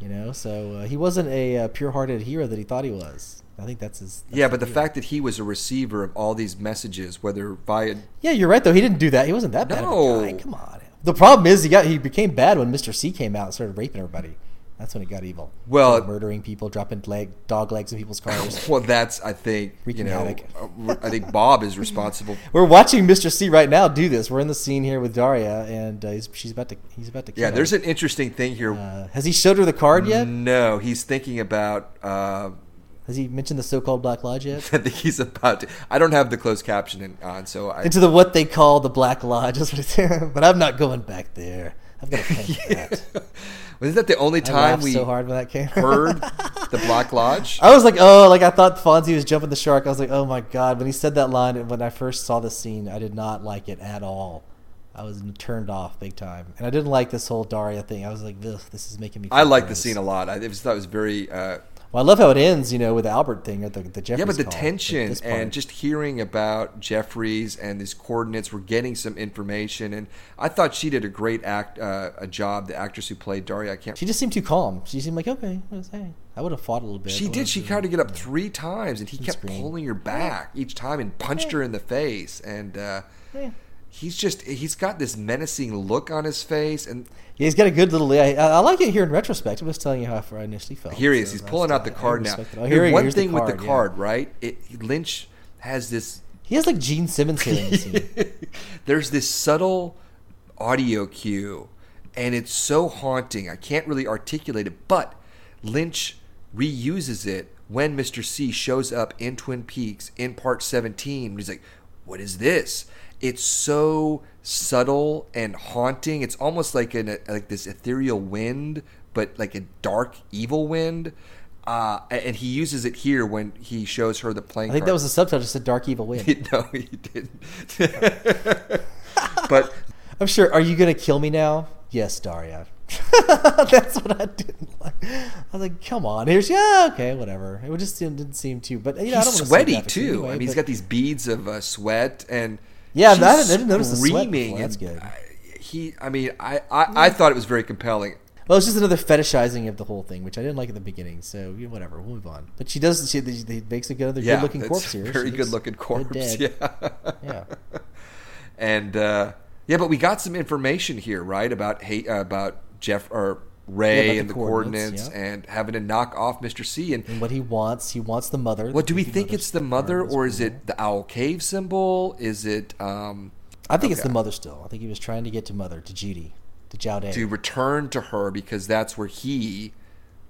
you know. So uh, he wasn't a uh, pure-hearted hero that he thought he was. I think that's his. that's yeah, but the deal. fact that he was a receiver of all these messages, whether via Yeah, you're right though. He didn't do that. He wasn't that bad No. of a guy. Come on. The problem is he got he became bad when Mr. C came out and started raping everybody. That's when it got evil. Well- Started murdering people, dropping leg dog legs in people's [laughs] cars. well, that's I think you Wreaking know, uh, I think Bob is responsible. [laughs] We're watching Mr. C right now do this. We're in the scene here with Darya, and uh, he's, she's about to he's about to. Kill Yeah, her. there's an interesting thing here. Uh, has he showed her the card yet? No, he's thinking about. Uh, Has he mentioned the so-called Black Lodge yet? [laughs] I think he's about to. I don't have the closed captioning on, so I. Into the what they call the Black Lodge. That's what it's, but I'm not going back there. I've got to for that. Was that the only time we so hard when that came. heard [laughs] the Black Lodge? I was like, oh, like I thought Fonzie was jumping the shark. I was like, oh my god. When he said that line, and when I first saw the scene, I did not like it at all. I was turned off big time, and I didn't like this whole Darya thing. I was like, this is making me. I like the scene a lot. I just thought it was very. Uh, Well, I love how it ends. You know, with the Albert thing or the the Jeffries yeah, but the call, tension and just hearing about Jeffries and these coordinates, we're getting some information, and I thought she did a great act, uh, a job. The actress who played Darya, I can't. she just seemed too calm. She seemed like, okay, I hey, I would have fought a little bit. She did. She tried to get up three times, and he kept pulling her back each time and punched her in the face. And uh, Yeah. He's just he's got this menacing look on his face, and Yeah, he's got a good little. I, I like it here in retrospect. I'm just telling you how I initially felt. here he is. So He's pulling out the I- I card now. Oh, Here, here he- one thing with the yeah. card, right? It Lynch has this He has like Gene Simmons here in the [laughs] there's this subtle audio cue and it's so haunting i can't really articulate it but lynch reuses it when mr c shows up in twin peaks in part 17 he's like what is this it's so subtle and haunting it's almost like an like this ethereal wind but like a dark evil wind uh, and he uses it here when he shows her the playing I think card. that was the subtitle, just a dark evil wind. [laughs] no, he didn't. [laughs] but I'm sure. Are you gonna kill me now? Yes, Darya. [laughs] That's what I didn't like. I was like, come on, here's yeah, okay, whatever. It just didn't, seem too, but you know, I don't he's sweaty too. anyway, I mean, he's got these beads of uh, sweat, and Yeah, I didn't- notice the sweat before. That's good. I- He, I mean, I, I, I thought it was very compelling. Well, it's just another fetishizing of the whole thing, which I didn't like at the beginning. So you know, whatever, we'll move on. But she does. She, he makes a good, other Yeah, good-looking corpse here. Very good-looking corpse. Yeah, yeah. and uh, yeah, but we got some information here, right, about hate, uh, about Jeff or Ray Yeah, and the the coordinates, coordinates, yeah. and having to knock off Mr. C. And And what he wants, he wants the mother. what do we think it's the mother, or is it the owl cave symbol? Is it um, I think it's the mother still. I think he was trying to get to mother, to Judy, to Jowday. to return to her because that's where he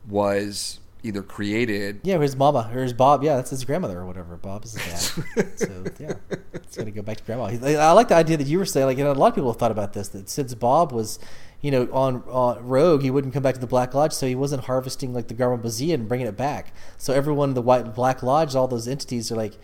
was either created. Yeah, his mama, or his Bob. Yeah, that's his grandmother or whatever. Bob is his dad. [laughs] so yeah, it's gonna go back to grandma. I like the idea that you were saying. Like, you know, a lot of people have thought about this. That since Bob was, you know, on, on Rogue, he wouldn't come back to the Black Lodge, so he wasn't harvesting like the garmonbozia and bringing it back. So everyone in the White Black Lodge, all those entities are like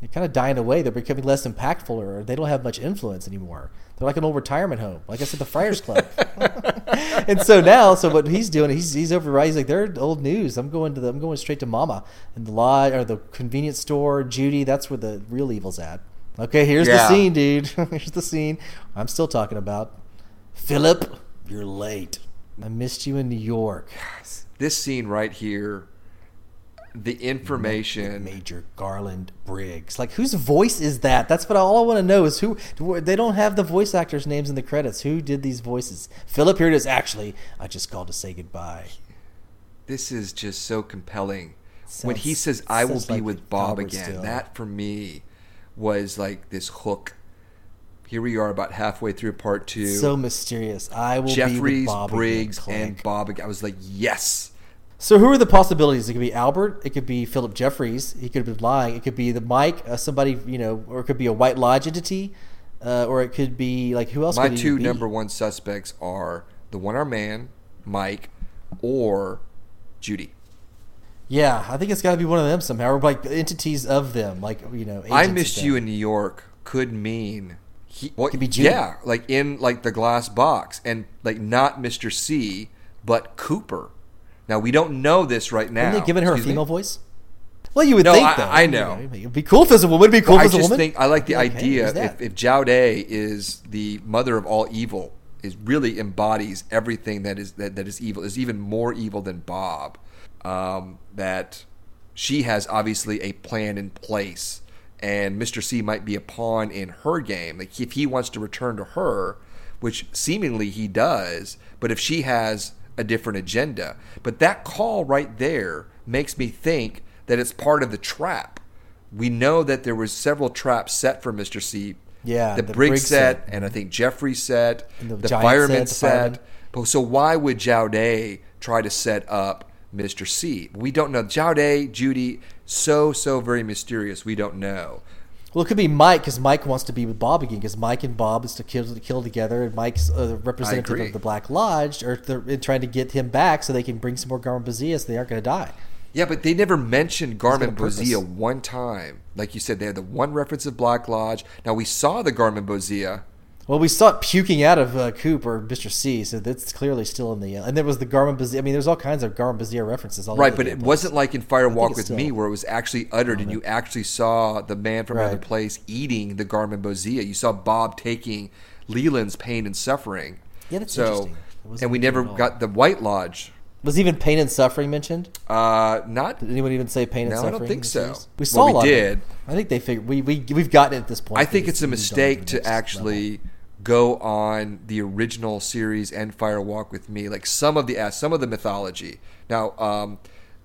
they're kind of dying away. They're becoming less impactful, or they don't have much influence anymore. They're like an old retirement home, like I said, the Friars Club. [laughs] and so now, so what he's doing, he's he's over. He's like, they're old news. I'm going to the, I'm going straight to Mama and the lodge or the convenience store, Judy. That's where the real evil's at. Okay, here's Yeah. the scene, dude. [laughs] here's the scene. I'm still talking about. Philip, you're late. I missed you in New York. This scene right here, the information. Major Garland Briggs. Like, whose voice is that? That's what all I want to know is who. They don't have the voice actors' names in the credits. Who did these voices? Philip, here it is. Actually, I just called to say goodbye. This is just so compelling. when he says, "I will be like with Bob Albert again," Still. that for me was like this hook. Here we are, about halfway through part two. So mysterious. I will Jeffries, Bob. Briggs, and Bob. I was like, yes. So who are the possibilities? It could be Albert. It could be Philip Jeffries. He could have been lying. It could be the Mike, uh, somebody you know, or it could be a White Lodge entity, uh, or it could be like who else? My could two be? number one suspects are the one-armed man, Mike, or Judy. Yeah, I think it's got to be one of them somehow, or like entities of them, like you know. I missed you in New York could mean he well, Could be Judy. yeah, like in like the glass box and like not Mr. C, but Cooper. Now we don't know this right now. Haven't they given her a Excuse me? female voice? Well, you would No, think I- though. I know. it'd be cool if it's a woman. It'd be cool I if it's a just woman. think I like the I'd be like, hey, idea if if Jowday is the mother of all evil, is really embodies everything that is that, that is evil, is even more evil than Bob. Um, that she has obviously a plan in place, and Mr. C might be a pawn in her game. Like if he wants to return to her, which seemingly he does, but if she has a different agenda, but that call right there makes me think that it's part of the trap. We know that there was several traps set for Mr. C. Yeah, the, the Briggs Briggs set, set. and I think Jeffrey set, And the the, fireman set, the fireman. But so why would Jowday try to set up Mr. C? We don't know. Jowday, Judy, so so very mysterious. We don't know. Well, it could be Mike because Mike wants to be with Bob again because Mike and Bob is to kill to kill together, and Mike's a representative of the Black Lodge, or they're trying to get him back so they can bring some more garmonbozia so they aren't going to die. Yeah, but they never mentioned Garmin. Bozia one time. Like you said, they had the one reference of Black Lodge. Now we saw the garmonbozia. Well, we saw it puking out of uh, Coop or Mr. C, so that's clearly still in the. Uh, and there was the garmonbozia. I mean, there's all kinds of garmonbozia references. All Right, but it place. wasn't like in Fire Walk with still- Me where it was actually uttered and you actually saw the man from another place eating the garmonbozia. You saw Bob taking Leland's pain and suffering. Yeah, that's so, interesting. And we never got the White Lodge. Was even pain and suffering mentioned? Uh, not Did anyone even say pain and No, I don't think so. series? We Well, saw we a lot of it. did. I think they figured we we we've gotten it at this point. I think it's a mistake to actually level. Go on the original series and Fire Walk with Me, like some of the uh, some of the mythology. Now, um,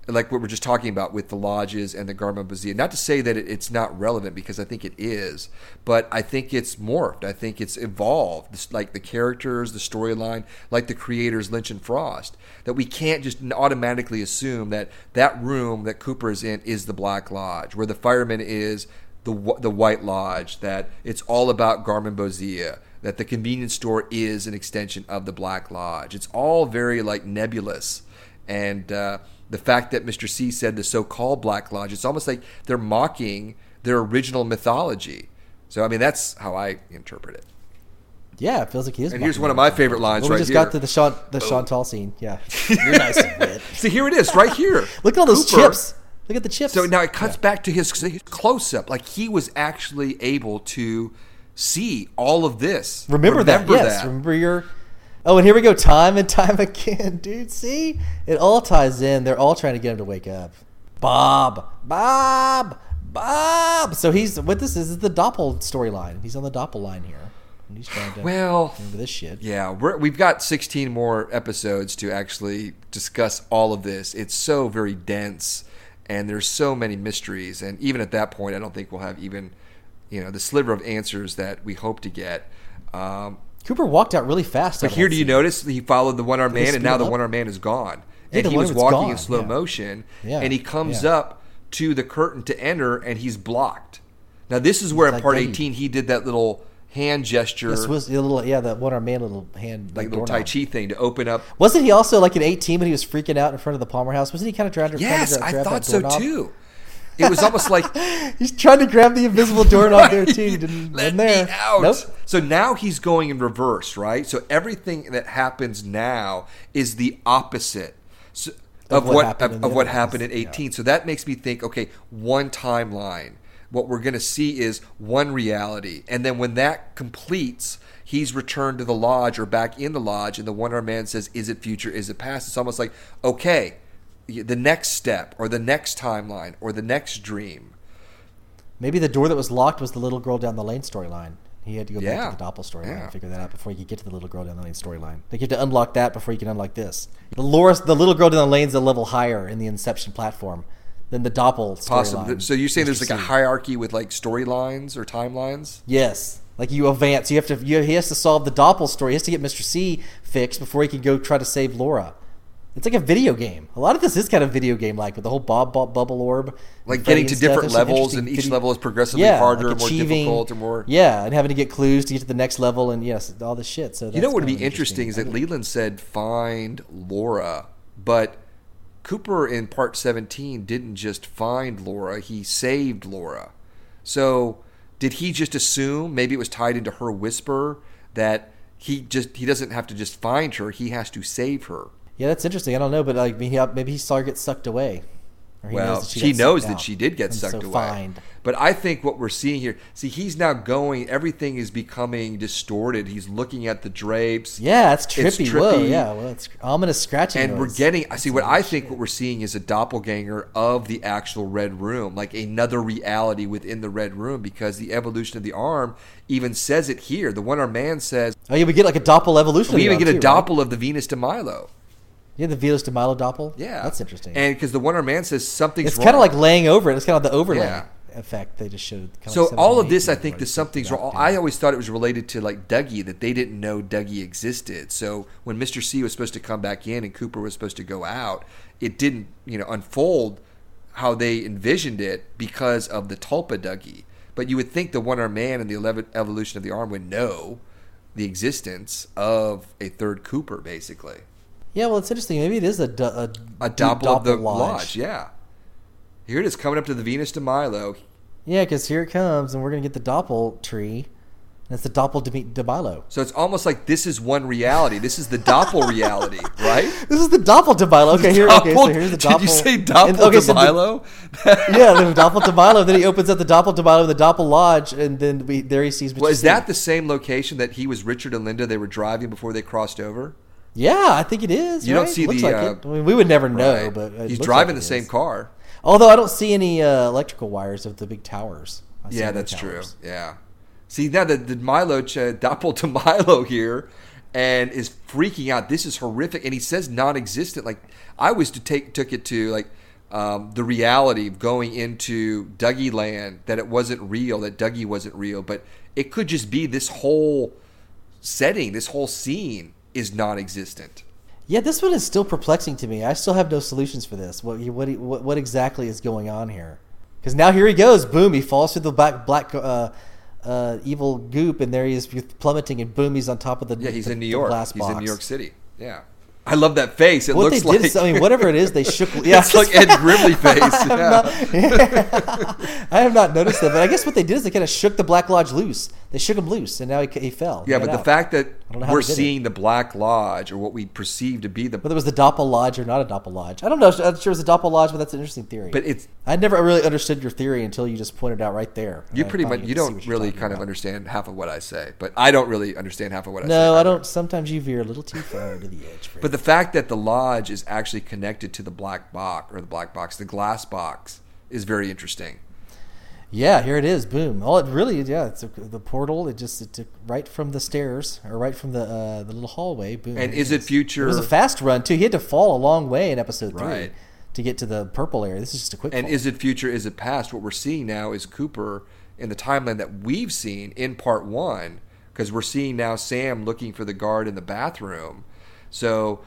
like what we're just talking about with the lodges and the garmonbozia. Not to say that it, it's not relevant because I think it is, but I think it's morphed. I think it's evolved. This- like the characters, the storyline, like the creators Lynch and Frost. That we can't just automatically assume that that room that Cooper is in is the Black Lodge, where the fireman is the the White Lodge, that it's all about garmonbozia, that the convenience store is an extension of the Black Lodge. It's all very like nebulous, and uh, the fact that Mr. C said the so-called Black Lodge, it's almost like they're mocking their original mythology. So I mean, that's how I interpret it. Yeah, it feels like he is. And here's one of my favorite lines Well, we right just here. Oh. got to the Sean, the Chantal scene. Yeah, [laughs] you're nice. See, here it is, right here. [laughs] Look at all those Cooper- chips. Look at the chips. So now it cuts back to his, his close up. Like he was actually able to see all of this. remember, that? Yes, that. remember your. Oh, and here we go, time and time [laughs] again, dude. See, it all ties in. They're all trying to get him to wake up. Bob, Bob, Bob. So he's what this is is the Doppel storyline. He's on the Doppel line here, and he's trying to Well, remember this shit. yeah, we're, we've got 16 more episodes to actually discuss all of this. It's so very dense, and there's so many mysteries. And even at that point, I don't think we'll have even, you know, the sliver of answers that we hope to get. Um, Cooper walked out really fast. But here, do you scene. notice he followed the one armed man, and now the one armed man is gone, Yeah, and he was walking gone, in slow yeah. motion, Yeah, and he comes up to the curtain to enter, and he's blocked. Now this is where in like, part eighteen he did that little hand gesture, This was the little yeah, the one arm man little hand like little Tai. Chi thing to open up. Wasn't he also like in 18 when he was freaking out in front of the Palmer house? Wasn't he kind of trying to Yes, trying to I thought that so too. It was almost like [laughs] He's trying to grab the invisible doorknob there too. He didn't Let there. me out. Nope. So now he's going in reverse, right? So everything that happens now is the opposite so, of, Of what happened of, in of what happened in ones, 18. So that makes me think, okay, one timeline. What we're going to see is one reality, and then when that completes. He's returned to the lodge or back in the lodge, and the one armed man says, Is it future? Is it past? It's almost like, okay, the next step, or the next timeline, or the next dream. Maybe the door that was locked was the little girl down the lane storyline. He had to go Yeah. back to the Doppel storyline Yeah. and figure that out before he could get to the little girl down the lane storyline. Like you have to unlock that before you can unlock this. The Laura, the little girl down the lane's a level higher in the Inception platform than the Doppel storyline. So you're saying there's like a hierarchy with like storylines or timelines? Yes. Like you advance, you have to. You, he has to solve the Doppel story. He has to get Mr. C fixed before he can go try to save Laura. It's like a video game. A lot of this is kind of video game like with the whole Bob, Bob bubble orb, Like getting to different There's levels, and each video- level is progressively yeah, harder, like more difficult, or more. Yeah, and having to get clues to get to the next level, and yes, all this shit. So You know what would be of interesting is that Leland said find Laura, but Cooper in part 17 didn't just find Laura, he saved Laura. So did he just assume maybe it was tied into her whisper that he just he doesn't have to just find her, he has to save her. Yeah, that's interesting. I don't know, but like maybe he, maybe he saw her get sucked away. He well, knows that she he knows sucked that she did get And sucked so away. But I think what we're seeing here, see, he's now going. Everything is becoming distorted. He's looking at the drapes. Yeah, it's It's trippy. Whoa, trippy. yeah. Well, it's ominous scratching. and we're getting i see what i think what we're seeing is a doppelganger of the actual red room like another reality within the red room because the evolution of the arm even says it here the one arm man says Oh, yeah, we get like a Doppel evolution. we even get a too, right? doppel of the venus de milo Yeah, the Venus de Milo Doppel. yeah that's interesting. and because the one arm man says something's it's kind of like laying over it. It's kind of the overlay Yeah. effect they just showed. So like all of this i think it's something's wrong i always thought it was related to like dougie that they didn't know dougie existed so when mr c was supposed to come back in and cooper was supposed to go out it didn't you know unfold how they envisioned it because of the tulpa dougie but you would think the one arm man and the evolution of the arm would know the existence of a third cooper basically Yeah, well, it's interesting. Maybe it is a do- a, a deep doppel of the Doppel lodge yeah here it is coming up to the venus de milo Yeah, because here it comes, and we're gonna get the Doppel tree. And it's the Doppel de, de Milo. So it's almost like this is one reality. This is the Doppel reality, [laughs] right? This is the Doppel de Milo. Okay, here. Okay, so here's the Doppel. Did you say Doppel and- okay, so the- Milo? [laughs] yeah, the Doppel de Milo. Then he opens up the Doppel de Milo the Doppel Lodge, and then we there he sees. Well, is that the same location that he was Richard and Linda? They were driving before they crossed over. Yeah, I think it is. You don't right? see looks the, like uh, it. I mean, we would never know, Right. but he's driving like the same is. car. Although I don't see any uh, electrical wires of the big towers. I Yeah, that's true. Yeah. See now the, the Milo ch- Doppel to [laughs] Milo here, and is freaking out. This is horrific, and he says non-existent. Like I was to take took it to like um, the reality of going into Dougie Land that it wasn't real, that Dougie wasn't real, but it could just be this whole setting, this whole scene is non-existent. Yeah, this one is still perplexing to me. I still have no solutions for this. What what what, what exactly is going on here? Because now here he goes. Boom! He falls through the black black uh, uh, evil goop, and there he is plummeting, and boom! He's on top of the Yeah, he's the- in New York. He's in New. York City. Yeah. I love that face. It What looks they like did, I mean, whatever it is, they [laughs] shook. Yeah, it's like Ed Grimley [laughs] face. I Yeah. have, not, [laughs] I have not noticed that, but I guess what they did is they kind of shook the Black Lodge loose. They shook him loose, and now he, he fell. Yeah, but got the out. fact that I don't know how we're did it. seeing the Black Lodge, or what we perceive to be the, whether it was the Doppel Lodge or not a Doppel Lodge, I don't know. I'm sure it was a Doppel Lodge, but that's an interesting theory. but it's I never really understood your theory until you just pointed out right there. you pretty much you get to see don't really kind of understand half of what I say, but I don't really understand half of what I say. No, I don't. Sometimes you veer a little too far to the edge. Fred. But the fact that the lodge is actually connected to the black box or the black box, the glass box, is very interesting. yeah, here it is. Boom. Oh, it really, yeah. It's a, the portal. It just it took right from the stairs or right from the uh, the little hallway. Boom. And is it future? It was a fast run too. He had to fall a long way in episode three Right. to get to the purple area. This is just a quick. and fall. is it future? Is it past? What we're seeing now is Cooper in the timeline that we've seen in part one, because we're seeing now Sam looking for the guard in the bathroom. So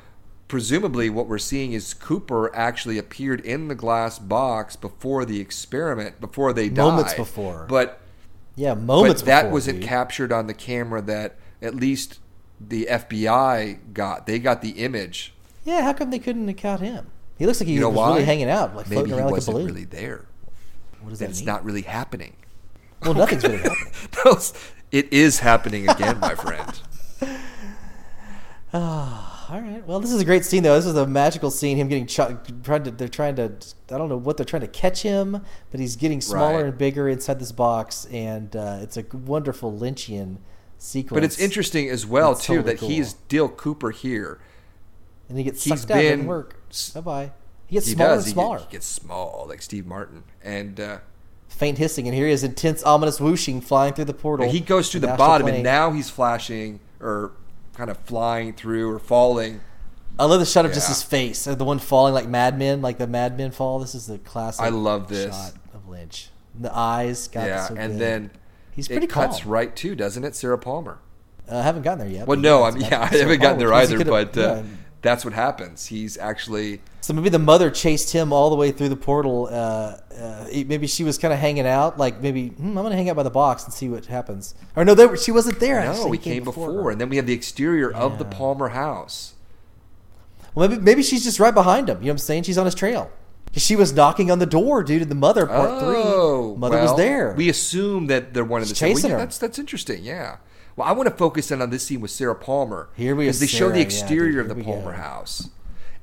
presumably, what we're seeing is Cooper actually appeared in the glass box before the experiment, before they died. Moments before. But Yeah, moments. but that before, wasn't dude. captured on the camera that at least the FBI got. They got the image. Yeah, how come they couldn't have caught him? He looks like he You know was why? really hanging out, like Maybe floating around like a balloon. really there. what does That that it's mean? not really happening. well, nothing's really [laughs] happening. No, it is happening again, my friend. [laughs] [sighs] [sighs] [sighs] All right. Well, this is a great scene, though. This is a magical scene. Him getting ch- trying to. They're trying to. I don't know what they're trying to catch him, but he's getting smaller Right. and bigger inside this box, and uh, it's a wonderful Lynchian sequence. But it's interesting as well too totally that cool. he's Dill Cooper here. and he gets he's sucked out. Doesn't work. Bye bye. He gets He smaller does. and He, smaller. get- he gets small, like Steve Martin, and uh, Faint hissing, and here he is, intense, ominous whooshing, flying through the portal. he goes through The the bottom, plane. and now he's flashing or kind of flying through or falling. I love the shot of just Yeah. his face, the one falling like Mad Men, like the Mad Men fall. This is the classic. I love this. shot of Lynch. The eyes, God, yeah, so and good. then he's pretty it cuts calm. right too, doesn't it, Sarah Palmer? Uh, I haven't gotten there yet. Well, but no, yeah, I mean, [laughs] it's yeah, I haven't gotten there Palmer, which he either, but uh. That's what happens. He's actually So maybe the mother chased him all the way through the portal. Uh, uh, maybe she was kind of hanging out, like maybe hmm, I'm going to hang out by the box and see what happens. Or no, were, she wasn't there. no, actually. we He came before, her. and then we have the exterior of the Palmer house. Well, maybe maybe she's just right behind him. You know what I'm saying? She's on his trail. She was knocking on the door, dude. In the mother part oh, three, mother was there. We assume that they're one of the She's same. Well, chasing yeah, her. That's that's interesting. Yeah. Well, I want to focus in on this scene with Sarah Palmer. Here we because they show the yeah, exterior dude, of the Palmer go. house,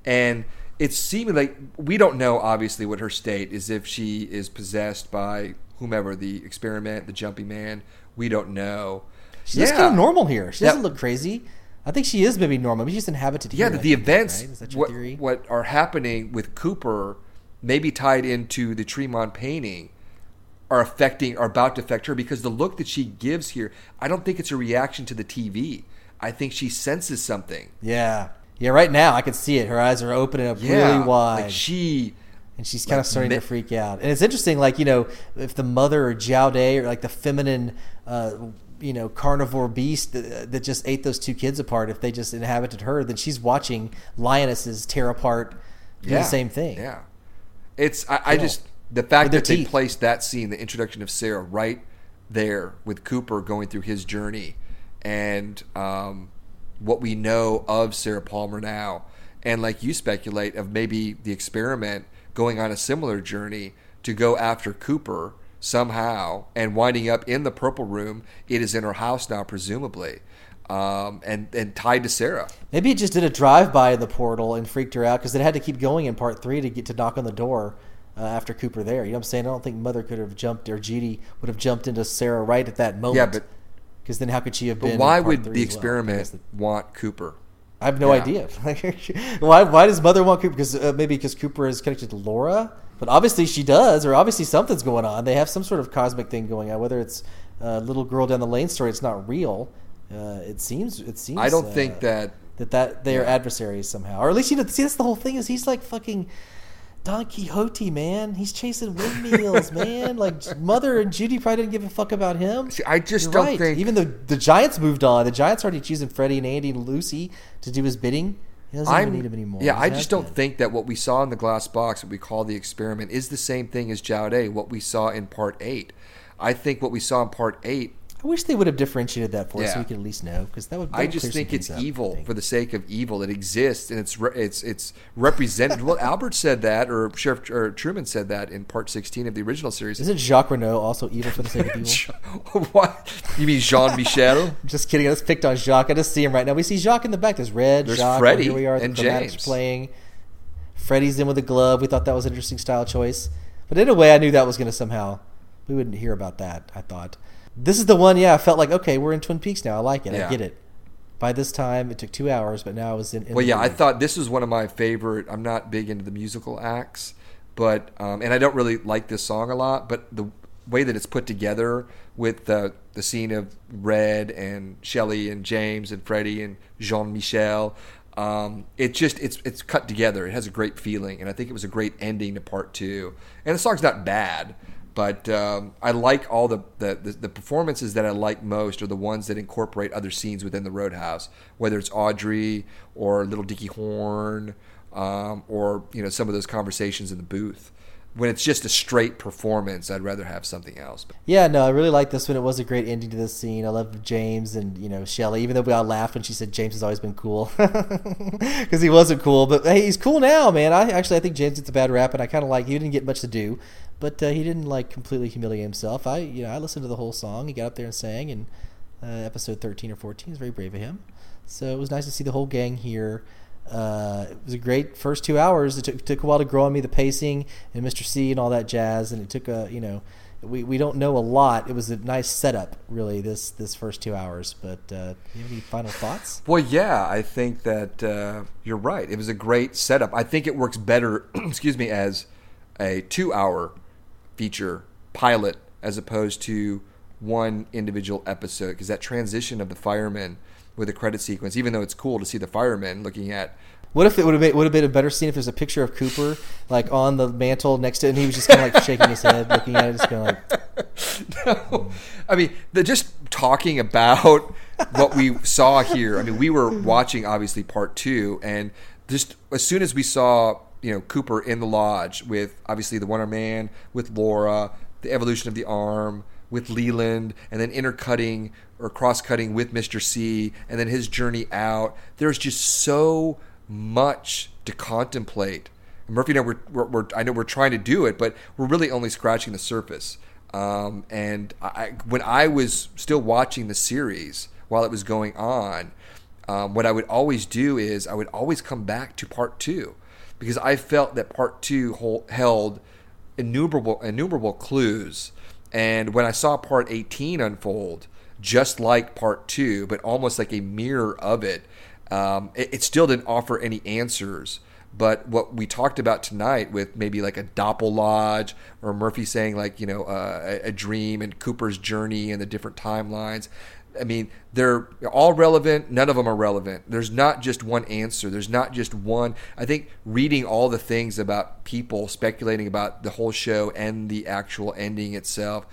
and it's seeming like we don't know obviously what her state is if she is possessed by whomever the experiment, the jumpy man. We don't know. She looks Yeah. kind of normal here. She doesn't look crazy. I think she is maybe normal. Maybe she's inhabited Yeah, here. the, I the think, events Right? Is that your what, what are happening with Cooper, maybe tied into the Tremond painting, are affecting are about to affect her because the look that she gives here, I don't think it's a reaction to the TV. I think she senses something. Yeah. Yeah, right now I can see it. Her eyes are opening up Yeah, really wide. like she. and she's kind of starting mi- to freak out. And it's interesting, like, you know, if the mother or Jowday or like the feminine, uh, you know, carnivore beast that, that just ate those two kids apart, if they just inhabited her, then she's watching lionesses tear apart do Yeah, the same thing. Yeah, it's I, I just the fact that they placed that scene, the introduction of Sarah, right there with Cooper going through his journey, and um, what we know of Sarah Palmer now, and like you speculate of maybe the experiment going on a similar journey to go after Cooper somehow and winding up in the purple room. It is in her house now, presumably. Um, and and tied to Sarah. Maybe it just did a drive by in the portal and freaked her out because it had to keep going in part three to get to knock on the door uh, after Cooper there. You know what I'm saying? I don't think Mother could have jumped or Judy would have jumped into Sarah right at that moment. Yeah, but because then how could she have but been? why would the as well? experiment the- want Cooper? I have no Yeah. idea. [laughs] why? Why does Mother want Cooper? Because uh, maybe because Cooper is connected to Laura, but obviously she does, or obviously something's going on. They have some sort of cosmic thing going on. Whether it's a little girl down the lane story, it's not real. Uh, it seems. It seems. I don't uh, think that that that they are Yeah. adversaries somehow, or at least you know. See, that's the whole thing. Is he's like fucking Don Quixote, man. He's chasing windmills, [laughs] man. Like Mother and Judy probably didn't give a fuck about him. See, I just You're don't right. think- even though the Giants moved on, the Giants already choosing Freddie and Andy and Lucy to do his bidding. He doesn't even need him anymore. Yeah, He's I just don't admin. think that what we saw in the glass box, what we call the experiment, is the same thing as Jowday, what we saw in part eight. I think what we saw in part eight, I wish they would have differentiated that for us so we could at least know because that would. that I would just think it's up, evil think. for the sake of evil. It exists and it's re- it's it's represented. well, [laughs] Albert said that, or Sheriff or Truman said that in part sixteen of the original series. Isn't Jacques Renault also evil for the sake of [laughs] evil? what you mean, Jean Michel? [laughs] Just kidding. I just picked on Jacques. I just see him right now. We see Jacques in the back. There's Red. There's Jacques. Freddie here we are. and the chromatics James. playing. Freddie's in with a glove. We thought that was an interesting style choice. But in a way, I knew that was going to somehow. We wouldn't hear about that. I thought. This is the one. Yeah, I felt like okay, we're in Twin Peaks now. I like it. Yeah. I get it. By this time, it took two hours, but now I was in. in Well, the yeah, I thought this was one of my favorite. I'm not big into the musical acts, but um, and I don't really like this song a lot. But the way that it's put together with the the scene of Red and Shelley and James and Freddie and Jean Michel, um, it just it's it's cut together. It has a great feeling, and I think it was a great ending to part two. And the song's not bad. But um, I like all the, the, the, performances that I like most are the ones that incorporate other scenes within the Roadhouse, whether it's Audrey or Little Dicky Horne um, or you know some of those conversations in the booth. When it's just a straight performance, I'd rather have something else. Yeah, no, I really like this one. It was a great ending to this scene. I love James and you know Shelly. Even though we all laughed when she said James has always been cool [laughs] because he wasn't cool, but hey, he's cool now, man. I actually I think James gets a bad rap, and I kind of like he didn't get much to do, but uh, he didn't like completely humiliate himself. I you know I listened to the whole song. He got up there and sang, and uh, episode thirteen or fourteen is very brave of him. So it was nice to see the whole gang here. Uh, it was a great first two hours. It took, took a while to grow on me the pacing and Mr. C and all that jazz, and it took a you know we, we don't know a lot. It was a nice setup, really, this this first two hours. But uh, you have any final thoughts? Well, yeah, I think that uh, you're right. It was a great setup. I think it works better, [clears throat] excuse me, as a two-hour feature pilot as opposed to one individual episode because that transition of the firemen with the credit sequence, even though it's cool to see the firemen looking at what if it would have been would have been a better scene if there's a picture of Cooper like on the mantle next to it, and he was just kind of like shaking his head, looking at it, just kind of like. [laughs] no, I mean, the, just talking about what we saw here. I mean, we were watching obviously part two, and just as soon as we saw you know Cooper in the lodge with obviously the Wonder Man with Laura, the evolution of the arm with Leland, and then intercutting or cross cutting with Mr. C, and then his journey out. There's just so much to contemplate. Murphy and I, we're, we're, we're, I know we're trying to do it, but we're really only scratching the surface. Um, and I, when I was still watching the series while it was going on, um, what I would always do is I would always come back to part two because I felt that part two hold, held innumerable innumerable clues. And when I saw part 18 unfold, just like part two, but almost like a mirror of it, um, it, it, still didn't offer any answers. But what we talked about tonight with maybe like a Doppel Lodge or Murphy saying like, you know, uh, a, a dream and Cooper's journey and the different timelines, I mean, they're all relevant. None of them are relevant. There's not just one answer. There's not just one. I think reading all the things about people speculating about the whole show and the actual ending itself,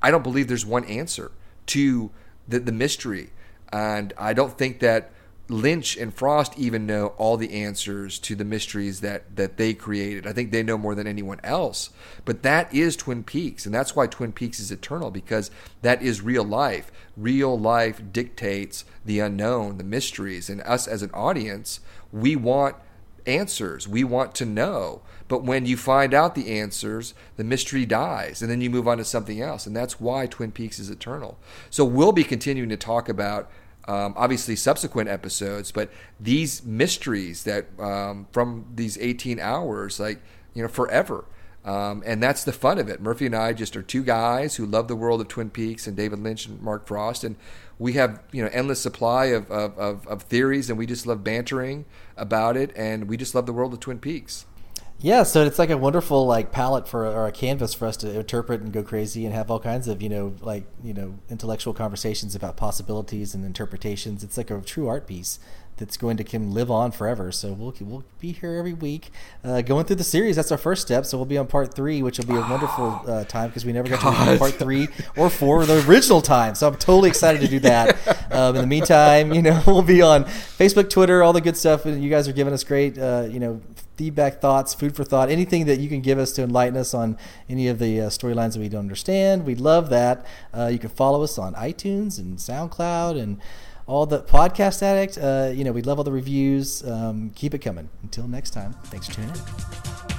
I don't believe there's one answer to the, the mystery. And I don't think that Lynch and Frost even know all the answers to the mysteries that that they created. I think they know more than anyone else. But that is Twin Peaks, and that's why Twin Peaks is eternal because that is real life. Real life dictates the unknown, the mysteries, and us as an audience, we want answers. We want to know. But when you find out the answers, the mystery dies, and then you move on to something else. And that's why Twin Peaks is eternal. So we'll be continuing to talk about um, obviously subsequent episodes, but these mysteries that um, from these 18 hours, like, you know, forever. Um, and that's the fun of it. Murphy and I just are two guys who love the world of Twin Peaks and David Lynch and Mark Frost. And we have, you know, endless supply of, of, of, of theories and we just love bantering about it. And we just love the world of Twin Peaks. Yeah, so it's like a wonderful like palette for or a canvas for us to interpret and go crazy and have all kinds of you know like you know intellectual conversations about possibilities and interpretations. It's like a true art piece that's going to can live on forever. So we'll we'll be here every week, uh, going through the series. That's our first step. So we'll be on part three, which will be a wonderful [gasps] uh, time because we never got God. to do part three or four the original time. So I'm totally excited to do that. [laughs] Um, in the meantime, you know, [laughs] we'll be on Facebook, Twitter, all the good stuff. And you guys are giving us great, uh, you know, feedback, thoughts, food for thought, anything that you can give us to enlighten us on any of the uh, storylines that we don't understand. We'd love that. Uh, you can follow us on iTunes and SoundCloud and all the podcast addict. Uh, you know, we love all the reviews. Um, keep it coming. Until next time, thanks for tuning in.